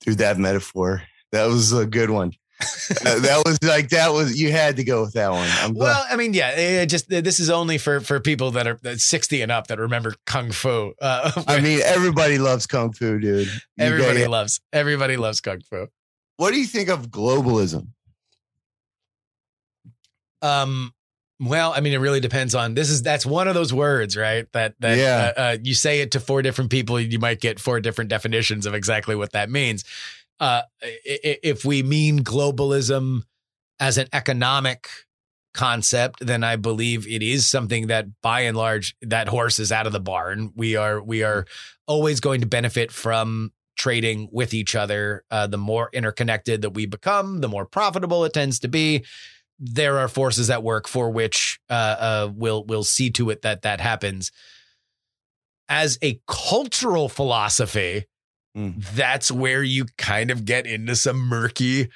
dude that metaphor. That was a good one. Uh, that was like that was you had to go with that one. I'm glad. Well, I mean, yeah, just this is only for for people that are 60 and up that remember kung fu. Uh, I mean, everybody loves kung fu, dude. You everybody gotta- loves everybody loves kung fu. what do you think of globalism? Um, well, I mean, it really depends on this is that's one of those words, right? That that Yeah. uh, uh, you say it to four different people, you might get four different definitions of exactly what that means. Uh, if we mean globalism as an economic concept, then I believe it is something that, by and large, that horse is out of the barn. We are we are always going to benefit from trading with each other. Uh, the more interconnected that we become, the more profitable it tends to be there are forces at work for which uh, uh, will will see to it that that happens. As a cultural philosophy, Mm. that's where you kind of get into some murky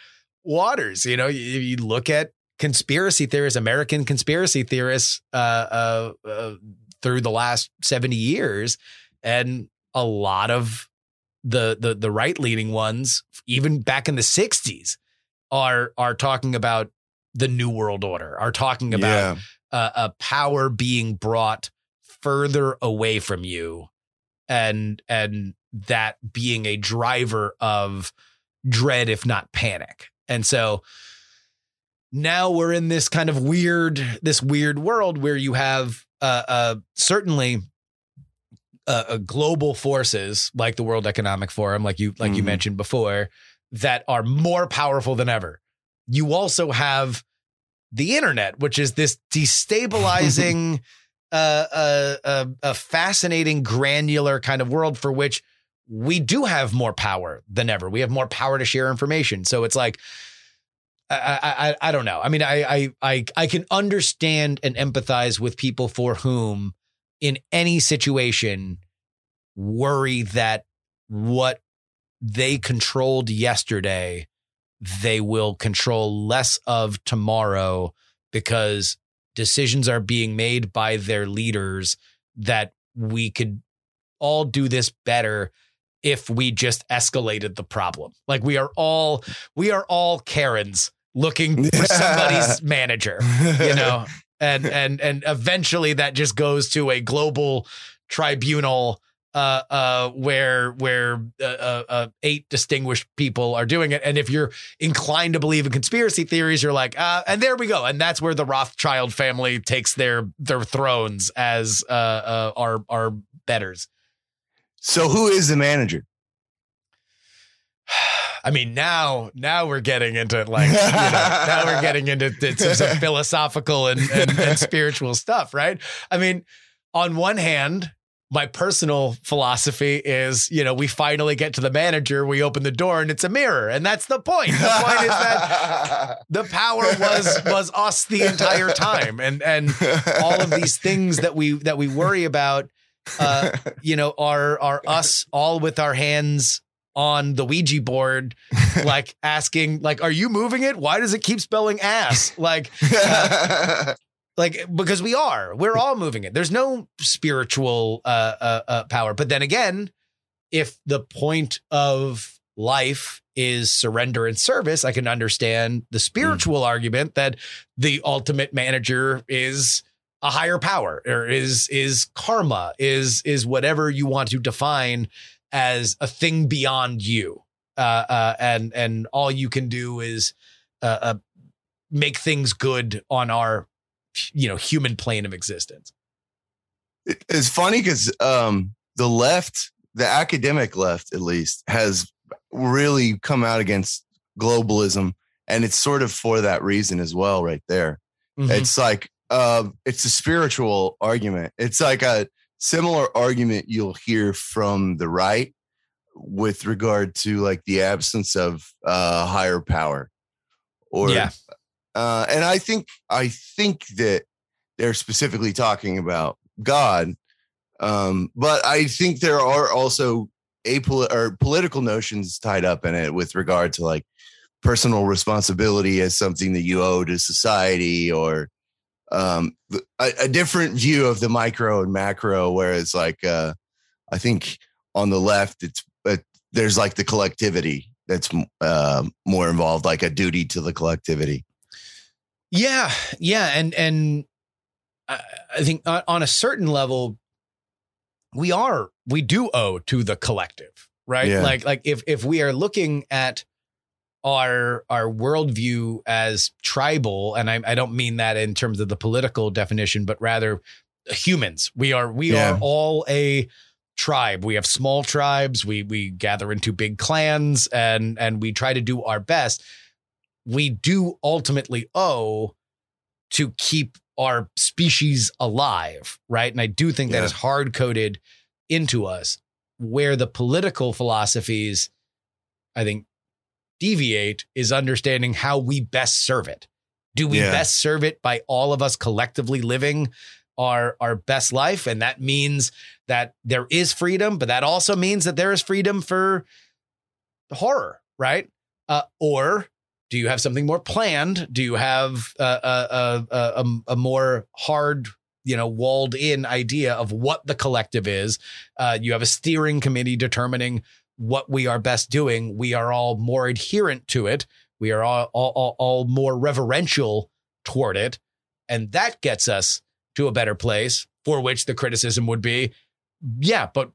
waters. You know, you, you look at conspiracy theorists, American conspiracy theorists, uh, uh, uh, through the last seventy years, and a lot of the the the right leaning ones, even back in the '60s, are are talking about the new world order are talking about yeah. a, a power being brought further away from you and and that being a driver of dread if not panic and so now we're in this kind of weird this weird world where you have uh, uh certainly uh, uh, global forces like the World Economic Forum, like you like you Mhm. mentioned before, that are more powerful than ever. You also have the internet, which is this destabilizing, uh, uh, uh, a fascinating, granular kind of world for which we do have more power than ever. We have more power to share information. So it's like, I, I, I, don't know. I mean, I, I, I can understand and empathize with people for whom, in any situation, worry that what they controlled yesterday, they will control less of tomorrow because decisions are being made by their leaders that we could all do this better if we just escalated the problem. Like we are all we are all Karens looking for somebody's manager, you know. And and and eventually that just goes to a global tribunal uh, uh, where where uh, uh, uh, eight distinguished people are doing it. And if you're inclined to believe in conspiracy theories, you're like, uh, and there we go. And that's where the Rothschild family takes their their thrones as uh, uh, our our betters. So who is the manager? I mean, now now we're getting into like you know, now we're getting into to- to some philosophical and, and, and spiritual stuff, right? I mean, on one hand, my personal philosophy is, you know, we finally get to the manager, we open the door and it's a mirror. And that's the point. The point is that the power was was us the entire time. And and all of these things that we that we worry about uh, you know, are are us all with our hands on the Ouija board, like asking, like, are you moving it? Why does it keep spelling ass? Like, uh, like because we are, we're all moving it. There's no spiritual uh, uh, uh, power. But then again, if the point of life is surrender and service, I can understand the spiritual mm. argument that the ultimate manager is a higher power or is is karma is is whatever you want to define as a thing beyond you. Uh, uh, and and all you can do is uh, uh, make things good on our you know human plane of existence. It's funny because um, the left, the academic left, at least, has really come out against globalism, and it's sort of for that reason as well. Right there, mm-hmm. it's like uh, it's a spiritual argument. It's like a similar argument you'll hear from the right with regard to like the absence of uh higher power or yeah uh and i think i think that they're specifically talking about god um but i think there are also apol- or political notions tied up in it with regard to like personal responsibility as something that you owe to society or um, a, a, different view of the micro and macro, whereas like uh, I think on the left, it's uh, there's like the collectivity that's uh, more involved, like a duty to the collectivity. Yeah, yeah, and and I, I think on a certain level, we are we do owe to the collective, right? Yeah. Like like if if we are looking at our our worldview as tribal, and I, I don't mean that in terms of the political definition, but rather humans. We are we yeah. are all a tribe. We have small tribes. We we gather into big clans, and and we try to do our best. We do ultimately owe to keep our species alive, right? And I do think yeah. that is hard coded into us. Where the political philosophies, I think, deviate is understanding how we best serve it. Do we yeah. best serve it by all of us collectively living our our best life and that means that there is freedom but that also means that there is freedom for horror right uh, or do you have something more planned do you have a, a, a, a more hard you know walled in idea of what the collective is uh, you have a steering committee determining what we are best doing, we are all more adherent to it. We are all, all, all, all more reverential toward it. And that gets us to a better place for which the criticism would be, yeah, but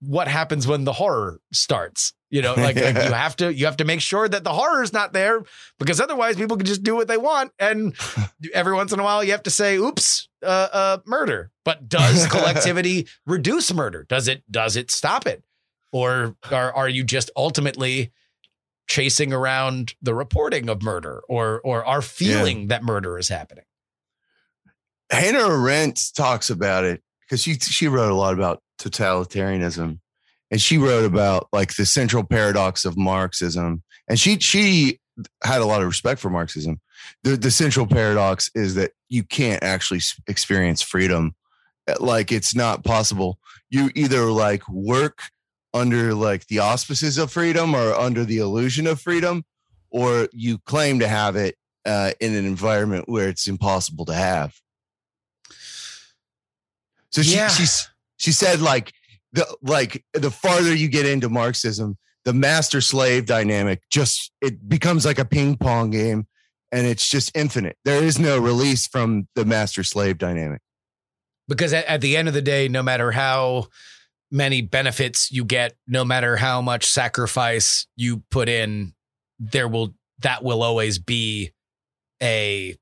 what happens when the horror starts? You know, like, like, you have to you have to make sure that the horror is not there because otherwise people can just do what they want. And every once in a while you have to say, oops, uh, uh, murder. But does collectivity reduce murder? Does it does it stop it? Or are are you just ultimately chasing around the reporting of murder or or our feeling yeah. that murder is happening? Hannah Arendt talks about it because she she wrote a lot about totalitarianism, and she wrote about like the central paradox of Marxism, and she she had a lot of respect for Marxism. The the central paradox is that you can't actually experience freedom, like it's not possible. You either like work under like the auspices of freedom or under the illusion of freedom, or you claim to have it uh, in an environment where it's impossible to have. So she yeah. she's she said like the like the farther you get into Marxism, the master slave dynamic just it becomes like a ping pong game and it's just infinite. There is no release from the master slave dynamic. Because at, at the end of the day, no matter how many benefits you get, no matter how much sacrifice you put in, there will that will always be a,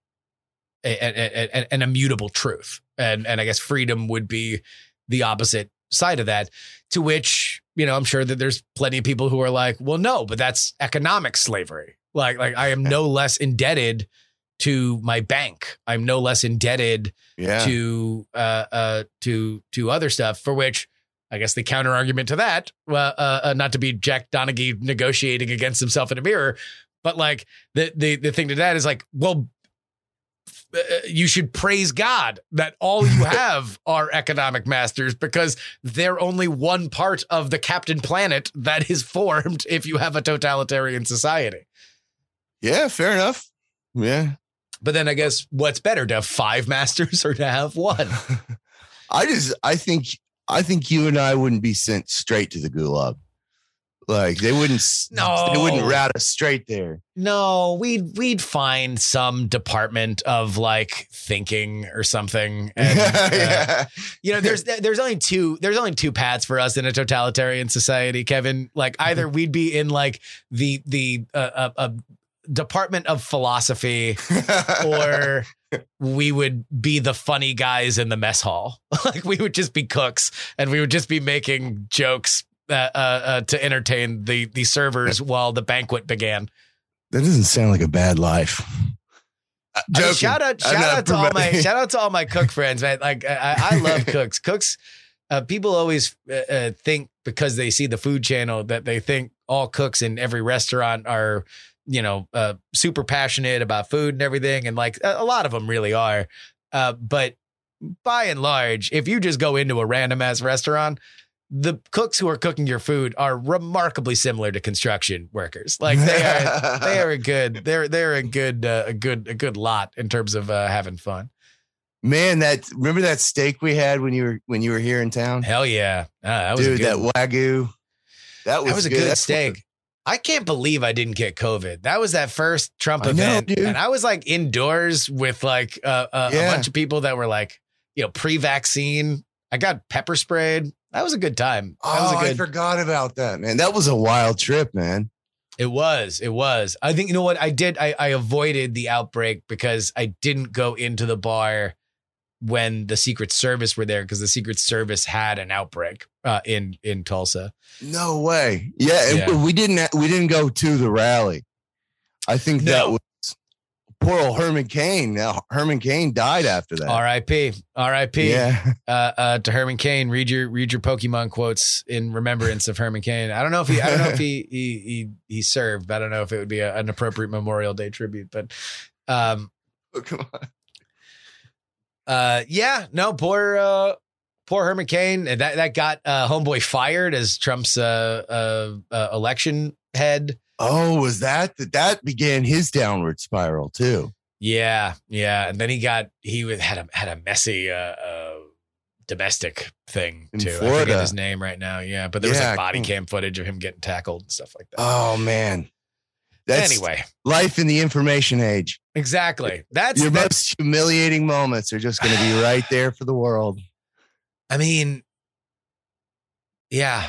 a, a, a an immutable truth, and and I guess freedom would be the opposite side of that. To which you know, I'm sure that there's plenty of people who are like, well, no, but that's economic slavery. Like like I am no less indebted to my bank. I'm no less indebted Yeah. to uh, uh, to to other stuff for which I guess the counter argument to that, well, uh, uh, not to be Jack Donaghy negotiating against himself in a mirror, but like the the the thing to that is like, well, uh, you should praise God that all you have are economic masters because they're only one part of the Captain Planet that is formed if you have a totalitarian society. yeah. Fair enough. Yeah. But then I guess what's better to have five masters or to have one? I just I think I think you and I wouldn't be sent straight to the gulag. Like they wouldn't No. they wouldn't route us straight there. No, we'd we'd find some department of like thinking or something. And, uh, you know, there's there's only two there's only two paths for us in a totalitarian society, Kevin. Like either we'd be in like the the uh, uh, uh, department of philosophy, or we would be the funny guys in the mess hall. like we would just be cooks, and we would just be making jokes. Uh, uh, uh, to entertain the the servers while the banquet began. that doesn't sound like a bad life. I mean, shout out, shout out to all my, shout out to all my cook friends, man. Like I, I love cooks. Cooks, uh, people always uh, uh, think because they see the food channel that they think all cooks in every restaurant are, you know, uh, super passionate about food and everything, and like a, a lot of them really are. Uh, but by and large, if you just go into a random ass restaurant. The cooks who are cooking your food are remarkably similar to construction workers. Like they are, they are a good they're they're a good uh, a good a good lot in terms of uh, having fun. Man, that remember that steak we had when you were when you were here in town? Hell yeah, Ah, that was Dude, a good, that wagyu. That was, that was a good That's steak. I can't believe I didn't get COVID. That was that first Trump I event, dude. and I was like indoors with like uh, uh, a bunch of people that were like you know pre-vaccine. I got pepper sprayed. That was a good time. That Oh, a I good. forgot about that, man. That was a wild trip, man. It was. It was. I think you know what I did. I, I avoided the outbreak because I didn't go into the bar when the Secret Service were there because the Secret Service had an outbreak uh, in in Tulsa. No way. Yeah, Yeah. we didn't we didn't go to the rally. I think that was poor old Herman Cain. Now Herman Cain died after that. R.I.P. R.I.P. Yeah. Uh, uh, to Herman Cain. Read your read your Pokemon quotes in remembrance of Herman Cain. I don't know if he I don't know if he he he, he served. I don't know if it would be a, an appropriate Memorial Day tribute. But um, Oh, come on. Uh, yeah, no, poor, uh, poor Herman Cain. That that got uh, homeboy fired as Trump's uh, uh, uh, election head. Oh, was that that began his downward spiral too? Yeah, yeah, and then he got he had a had a messy uh, uh, domestic thing In too. I Florida. forget his name right now. Yeah, but there was Yeah, like body cam footage of him getting tackled and stuff like that. Oh man. That's anyway, life in the information age. exactly. That's Your that's most humiliating moments are just going to be right there for the world. I mean, yeah.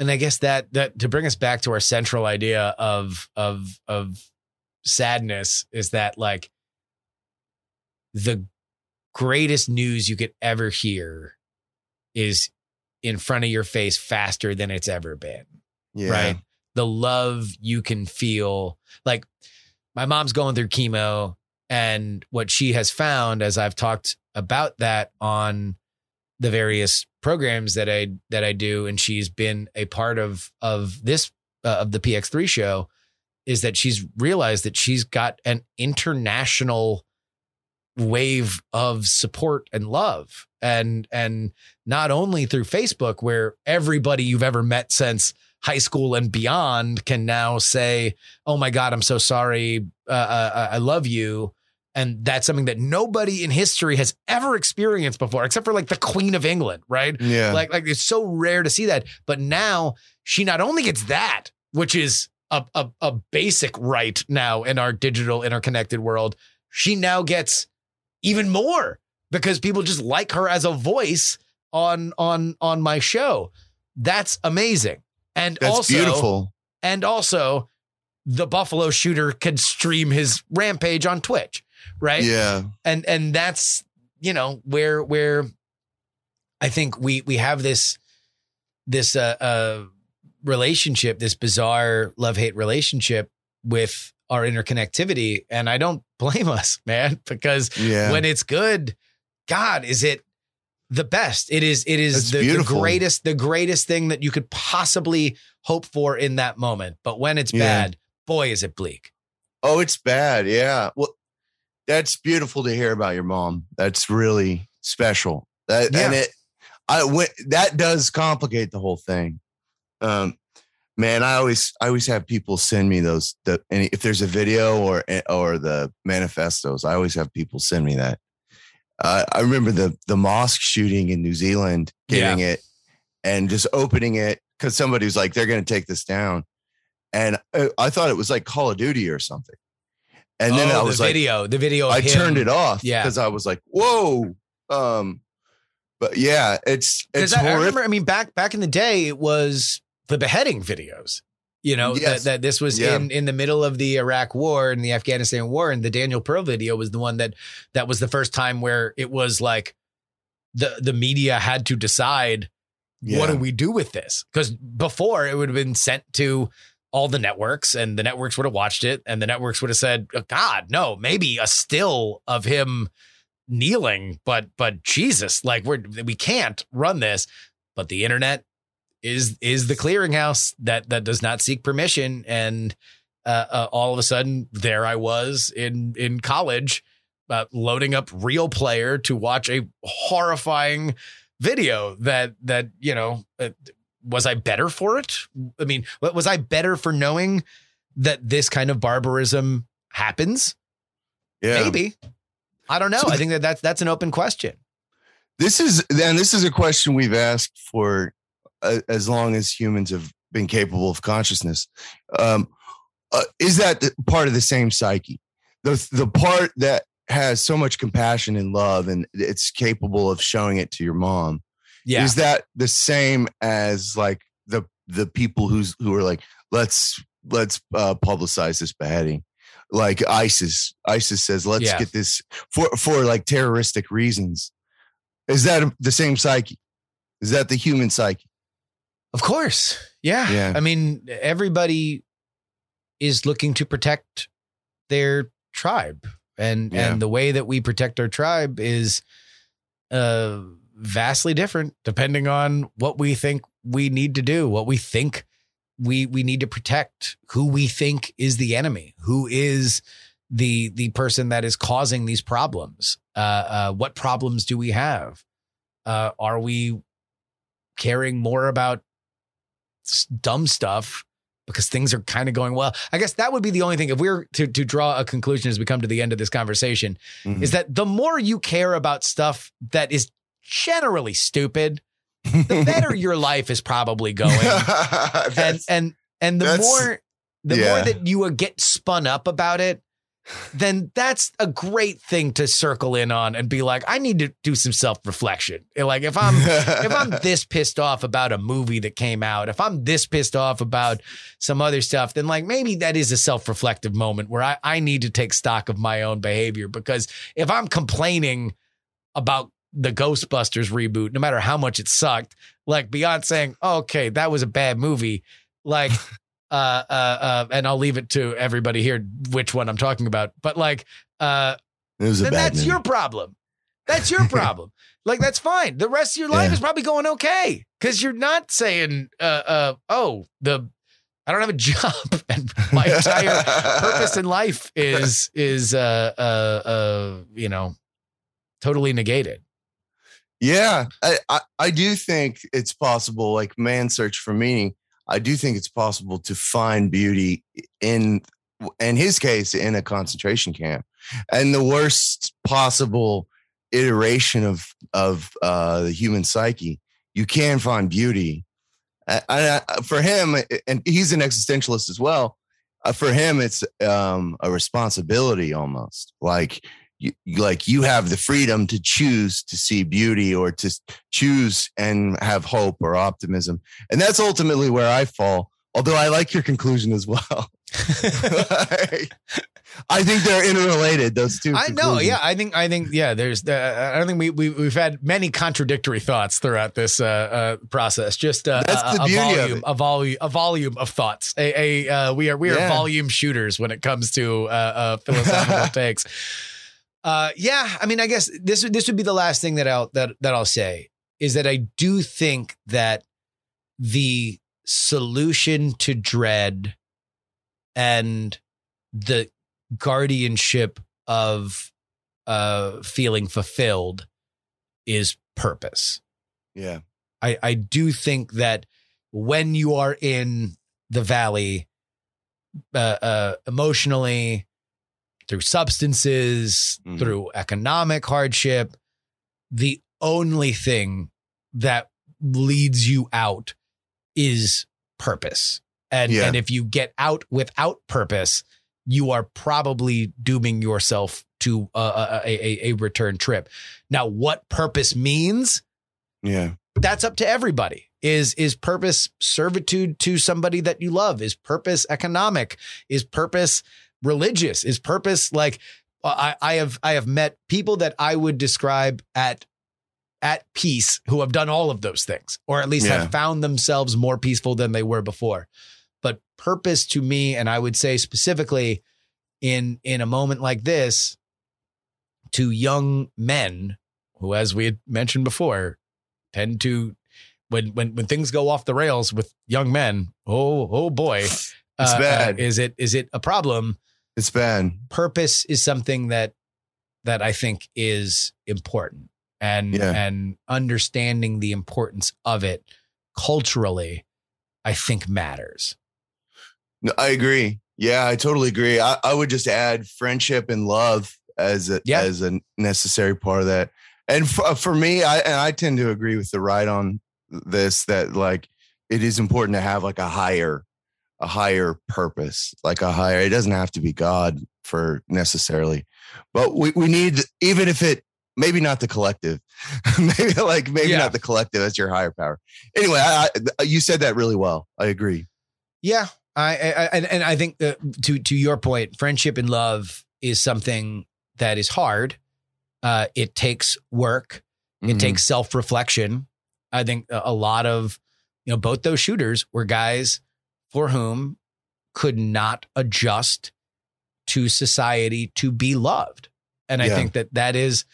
And I guess that that to bring us back to our central idea of of of sadness is that like the greatest news you could ever hear is in front of your face faster than it's ever been Yeah. right? The love you can feel. Like my mom's going through chemo, and what she has found as I've talked about that on the various programs that I that I do, and she's been a part of of this uh, of the PX3 show, is that she's realized that she's got an international wave of support and love and and not only through Facebook where everybody you've ever met since high school and beyond can now say, "Oh my God, I'm so sorry. Uh, uh, I love you." And that's something that nobody in history has ever experienced before, except for like the Queen of England, right? Yeah. Like, like it's so rare to see that. But now she not only gets that, which is a, a, a basic right now in our digital interconnected world, she now gets even more because people just like her as a voice on on on my show. That's amazing. And That's also beautiful. and also the Buffalo shooter can stream his rampage on Twitch, right? Yeah. and and that's you know where where I think we we have this this uh, uh relationship, this bizarre love hate relationship with our interconnectivity. And I don't blame us, man, because Yeah. when it's good, God, is it the best? It is. It is the, the greatest. The greatest thing that you could possibly hope for in that moment. But when it's Yeah. bad, boy, is it bleak. Oh, it's bad. Yeah. Well, that's beautiful to hear about your mom. That's really special. That and it, I went. That does complicate the whole thing. Um, man, I always, I always have people send me those. The and if there's a video or or the manifestos, I always have people send me that. Uh, I remember the the mosque shooting in New Zealand, getting it and just opening it because somebody was like, "They're going to take this down," and I, I thought it was like Call of Duty or something. And then Oh, I was the like, video, the video. I him, turned it off Yeah. because I was like, "Whoa!" Um, but yeah, it's it's I, I horrific. remember, I mean, back back in the day, it was the beheading videos. You know Yes. that, that this was Yeah. in in the middle of the Iraq War and the Afghanistan War, and the Daniel Pearl video was the one that that was the first time where it was like the the media had to decide what do we do with this? Because before it would have been sent to all the networks, and the networks would have watched it, and the networks would have said, oh, "God, no, maybe a still of him kneeling, but but Jesus, like we're we can't run this." But the internet is is the clearinghouse that that does not seek permission, and uh, uh, all of a sudden, there I was in in college, uh, loading up Real Player to watch a horrifying video that that you know uh, was I better for it? I mean, was I better for knowing that this kind of barbarism happens? yeah. Maybe. I don't know. So I think that that's that's an open question. This is and this is a question we've asked for uh, as long as humans have been capable of consciousness. Um, uh, is that the, part of the same psyche? The the part that has so much compassion and love and it's capable of showing it to your mom. Yeah. Is that the same as like the the people who's who are like let's let's uh, publicize this beheading? Like ISIS, ISIS says let's Yeah. get this for for like terroristic reasons. Is that the same psyche? Is that the human psyche? Of course. Yeah. Yeah. I mean, everybody is looking to protect their tribe. And Yeah. and the way that we protect our tribe is uh vastly different depending on what we think we need to do, what we think we we need to protect, who we think is the enemy, who is the the person that is causing these problems. Uh uh what problems do we have? Uh are we caring more about dumb stuff because things are kind of going well. I guess that would be the only thing if we're to to draw a conclusion as we come to the end of this conversation Mhm. is that the more you care about stuff that is generally stupid, the better your life is probably going. and and and the more the more that you get spun up about it, then that's a great thing to circle in on and be like, I need to do some self reflection. Like if I'm if I'm this pissed off about a movie that came out, if I'm this pissed off about some other stuff, then like maybe that is a self-reflective moment where I, I need to take stock of my own behavior. Because if I'm complaining about the Ghostbusters reboot, no matter how much it sucked, like beyond saying, oh, okay, that was a bad movie, like uh uh uh and I'll leave it to everybody here which one I'm talking about. But like uh it was a then that's movie. your problem. That's your problem. like that's fine. The rest of your life Yeah. is probably going okay because you're not saying, uh, uh, "Oh, the I don't have a job and my entire purpose in life is is uh uh uh you know totally negated." Yeah, I, I, I do think it's possible, like man search for meaning. I do think it's possible to find beauty in, in his case, in a concentration camp, and the worst possible iteration of of uh, the human psyche. You can find beauty. I, I, for him, and he's an existentialist as well. Uh, for him, it's um, a responsibility almost like you, like you have the freedom to choose to see beauty or to choose and have hope or optimism and that's ultimately where i fall although i like your conclusion as well I think they're interrelated. Those two. I know. Yeah, I think. I think. Yeah, there's. Uh, I don't think we, we we've had many contradictory thoughts throughout this uh, uh, process. Just uh, That's a, the a beauty volume, a volume, a volume of thoughts. A, a uh, we are we are Yeah. volume shooters when it comes to uh, uh, philosophical takes. Uh, yeah, I mean, I guess this this would be the last thing that I'll that that I'll say is that I do think that the solution to dread and the guardianship of uh feeling fulfilled is purpose. Yeah. I I do think that when you are in the valley uh, uh emotionally through substances, Mhm. through economic hardship, the only thing that leads you out is purpose. And Yeah. and if you get out without purpose, you are probably dooming yourself to a, a, a, a return trip. Now, what purpose means, Yeah. that's up to everybody. Is is purpose servitude to somebody that you love? Is purpose economic? Is purpose religious? Is purpose like uh, I, I have I have met people that I would describe at at peace who have done all of those things, or at least Yeah. have found themselves more peaceful than they were before. But purpose to me, and I would say specifically in in a moment like this, to young men who, as we had mentioned before, tend to when when when things go off the rails with young men. Oh oh boy, it's uh, uh, bad. is it is it a problem? It's bad. Purpose is something that that I think is important, and Yeah. and understanding the importance of it culturally, I think matters. No, I agree. Yeah, I totally agree. I, I would just add friendship and love as a, Yeah. as a necessary part of that. And for, uh, for me, I and I tend to agree with the right on this that like it is important to have like a higher a higher purpose, like a higher. It doesn't have to be God for necessarily, but we we need even if it maybe not the collective, maybe like maybe Yeah. not the collective as your higher power. Anyway, I, I, you said that really well. I agree. Yeah, I, I and and I think that to to your point, friendship and love is something that is hard. Uh, it takes work. It Mhm. takes self reflection. I think a lot of you know both those shooters were guys for whom could not adjust to society to be loved, and I Yeah. think that that is.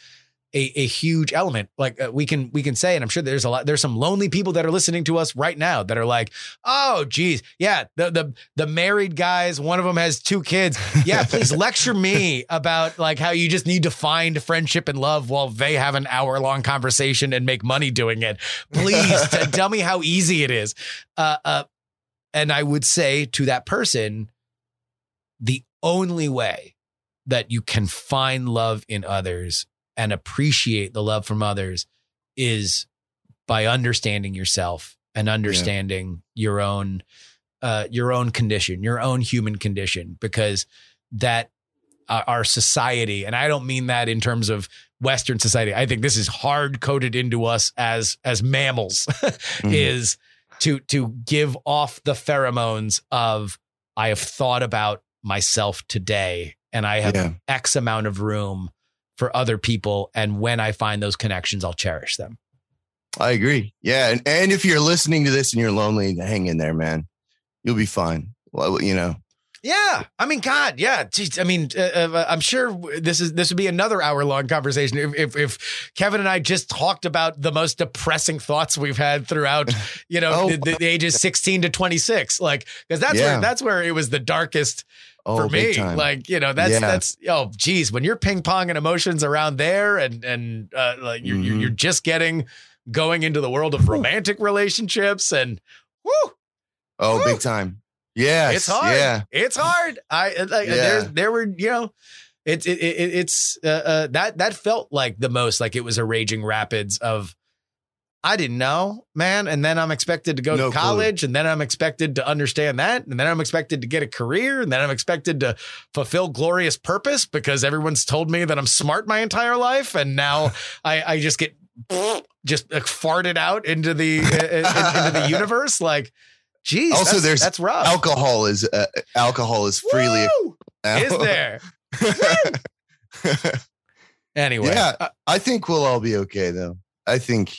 A, a huge element like uh, we can we can say and i'm sure there's a lot there's some lonely people that are listening to us right now that are like oh geez yeah the the the married guys one of them has two kids yeah please lecture me about like how you just need to find friendship and love while they have an hour long conversation and make money doing it please t- tell me how easy it is uh uh and i would say to that person the only way that you can find love in others and appreciate the love from others is by understanding yourself and understanding your own uh, your own condition, your own human condition, because that uh, our society, and I don't mean that in terms of Western society. I think this is hard coded into us as as mammals, Mhm. is to to give off the pheromones of I have thought about myself today, and I have Yeah. X amount of room for other people, and when I find those connections, I'll cherish them. I agree. Yeah, and, and if you're listening to this and you're lonely, hang in there, man. You'll be fine. Well, you know, Yeah, I mean, God, yeah. Jeez, I mean, uh, uh, I'm sure this is this would be another hour long conversation if, if if Kevin and I just talked about the most depressing thoughts we've had throughout, you know, Oh. the, the, the ages 16 to 26. Like, because that's Yeah. where that's where it was the darkest oh, for me. Like, you know, that's Yeah. that's oh, geez, when you're ping ponging emotions around there, and and uh, like you're, you're Mhm. you're just getting going into the world of romantic relationships, and whoo, oh, Woo. big time. Yeah, it's hard. Yeah, It's hard. I uh, like Yeah. there's there were you know, it's it, it, it's uh, uh, that that felt like the most like it was a raging rapids of. I didn't know, man. And then I'm expected to go No to clue. college, and then I'm expected to understand that, and then I'm expected to get a career, and then I'm expected to fulfill glorious purpose because everyone's told me that I'm smart my entire life, and now I, I just get just like, farted out into the uh, into the universe. Like, geez, Also, that's, there's that's rough. alcohol is uh, alcohol is freely. Is there? Anyway, Yeah. uh, I think we'll all be okay though. I think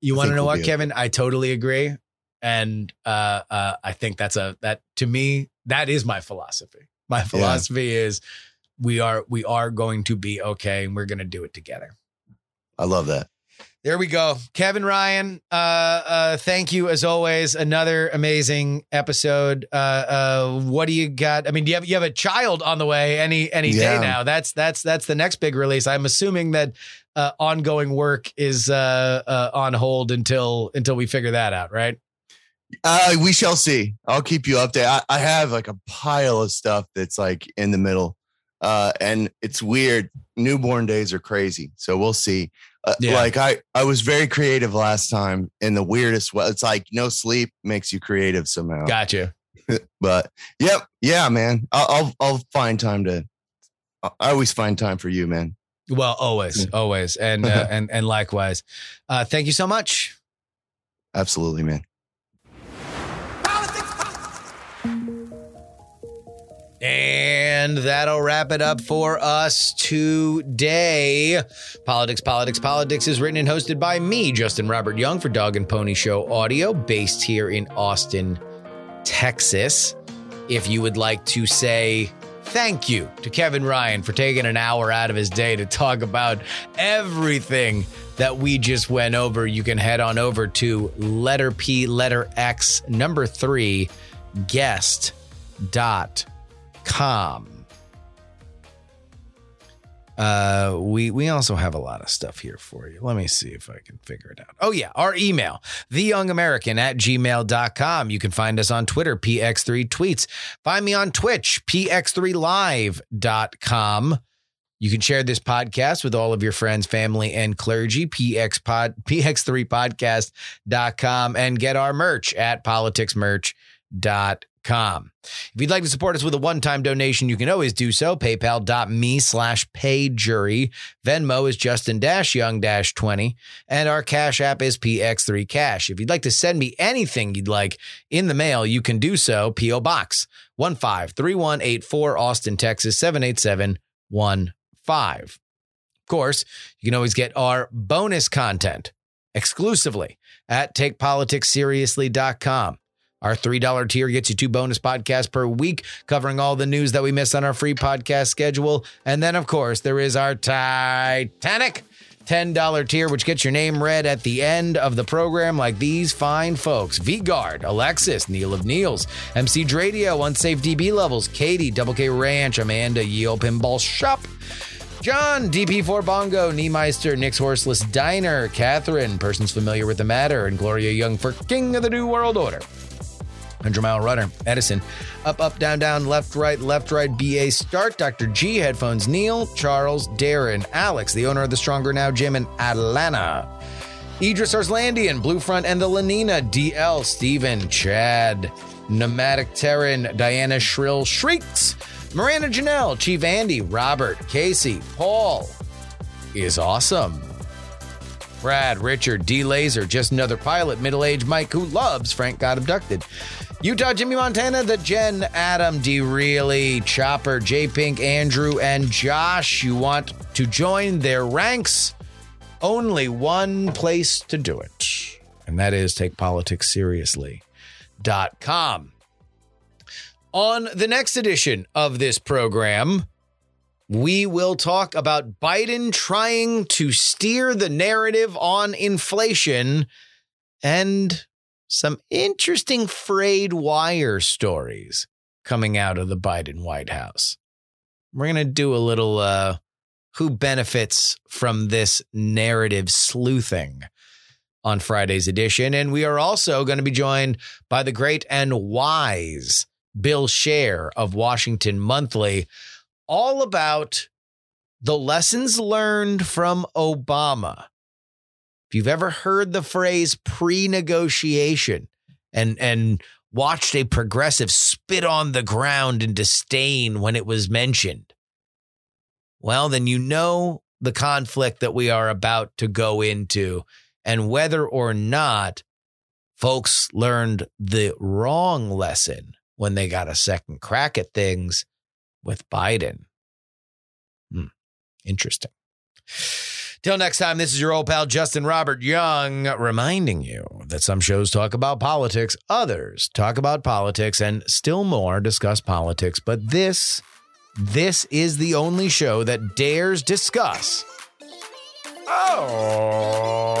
you want to know we'll what, Kevin? I totally agree, and uh, uh, I think that's a that to me that is my philosophy. My philosophy is we are we are going to be okay, and we're going to do it together. I love that. There we go. Kevin Ryan, uh, uh, thank you as always. Another amazing episode. Uh, uh, what do you got? I mean, do you have you have a child on the way any any day now. That's that's that's the next big release. I'm assuming that uh, ongoing work is uh, uh, on hold until until we figure that out, right? Uh, we shall see. I'll keep you updated. I, I have like a pile of stuff that's like in the middle. Uh, and it's weird. Newborn days are crazy. So we'll see. Uh, Yeah. Like I, I was very creative last time in the weirdest way. It's like no sleep makes you creative somehow. Gotcha. But yep. Yeah, man. I'll, I'll, I'll find time to, I always find time for you, man. Well, always, always, and uh, and and likewise. Uh, thank you so much. Absolutely, man. And that'll wrap it up for us today. Politics, Politics, Politics is written and hosted by me, Justin Robert Young, for Dog and Pony Show Audio, based here in Austin, Texas. If you would like to say thank you to Kevin Ryan for taking an hour out of his day to talk about everything that we just went over, you can head on over to letter P, letter X, number three, guest dot com. Uh, we we also have a lot of stuff here for you. Let me see if I can figure it out. Oh yeah, our email, theyoungamerican at gmail.com. You can find us on Twitter, PX3 tweets. Find me on Twitch, px3live.com. You can share this podcast with all of your friends, family, and clergy, px pod, px3podcast.com, and get our merch at politicsmerch.com. If you'd like to support us with a one-time donation, you can always do so. PayPal.me slash payjury. Venmo is Justin Dash Young Dash 20. And our Cash App is PX3 Cash. If you'd like to send me anything you'd like in the mail, you can do so. P.O. Box 153184 Austin, Texas 78715. Of course, you can always get our bonus content exclusively at takepoliticsseriously.com. Our $3 tier gets you two bonus podcasts per week, covering all the news that we miss on our free podcast schedule. And then, of course, there is our Titanic $10 tier, which gets your name read at the end of the program, like these fine folks V Guard, Alexis, Neil of Neils, MC Dradio, Unsafe DB Levels, Katie, Double K Ranch, Amanda, Yeo Pinball Shop. John, DP4 Bongo, Niemeister, Nick's Horseless Diner, Catherine, persons familiar with the matter, and Gloria Young for King of the New World Order. 100 Mile Runner, Edison, Up, Up, Down, Down, Left, Right, Left, Right, BA, Start, Dr. G, Headphones, Neil, Charles, Darren, Alex, the owner of the Stronger Now Gym in Atlanta, Idris Arslandian, Blue Front and the Lenina, DL, Steven, Chad, Nomadic Terran, Diana Shrill Shrieks, Miranda Janelle, Chief Andy, Robert, Casey, Paul is awesome. Brad, Richard, D Laser, just another pilot, middle aged Mike who loves Frank Got Abducted. Utah, Jimmy Montana, the Jen, Adam, D Reilly, Chopper, J Pink, Andrew, and Josh. You want to join their ranks? Only one place to do it, and that is takepoliticsseriously.com. On the next edition of this program, we will talk about Biden trying to steer the narrative on inflation and some interesting frayed wire stories coming out of the Biden White House. We're going to do a little uh, who benefits from this narrative sleuthing on Friday's edition. And we are also going to be joined by the great and wise Bill Scher of Washington Monthly all about the lessons learned from Obama. If you've ever heard the phrase pre-negotiation and and watched a progressive spit on the ground in disdain when it was mentioned, well, then you know the conflict that we are about to go into and whether or not folks learned the wrong lesson when they got a second crack at things with Biden. Hmm. Interesting. Till next time, this is your old pal Justin Robert Young reminding you that some shows talk about politics, others talk about politics, and still more discuss politics. But this, this is the only show that dares discuss. Oh,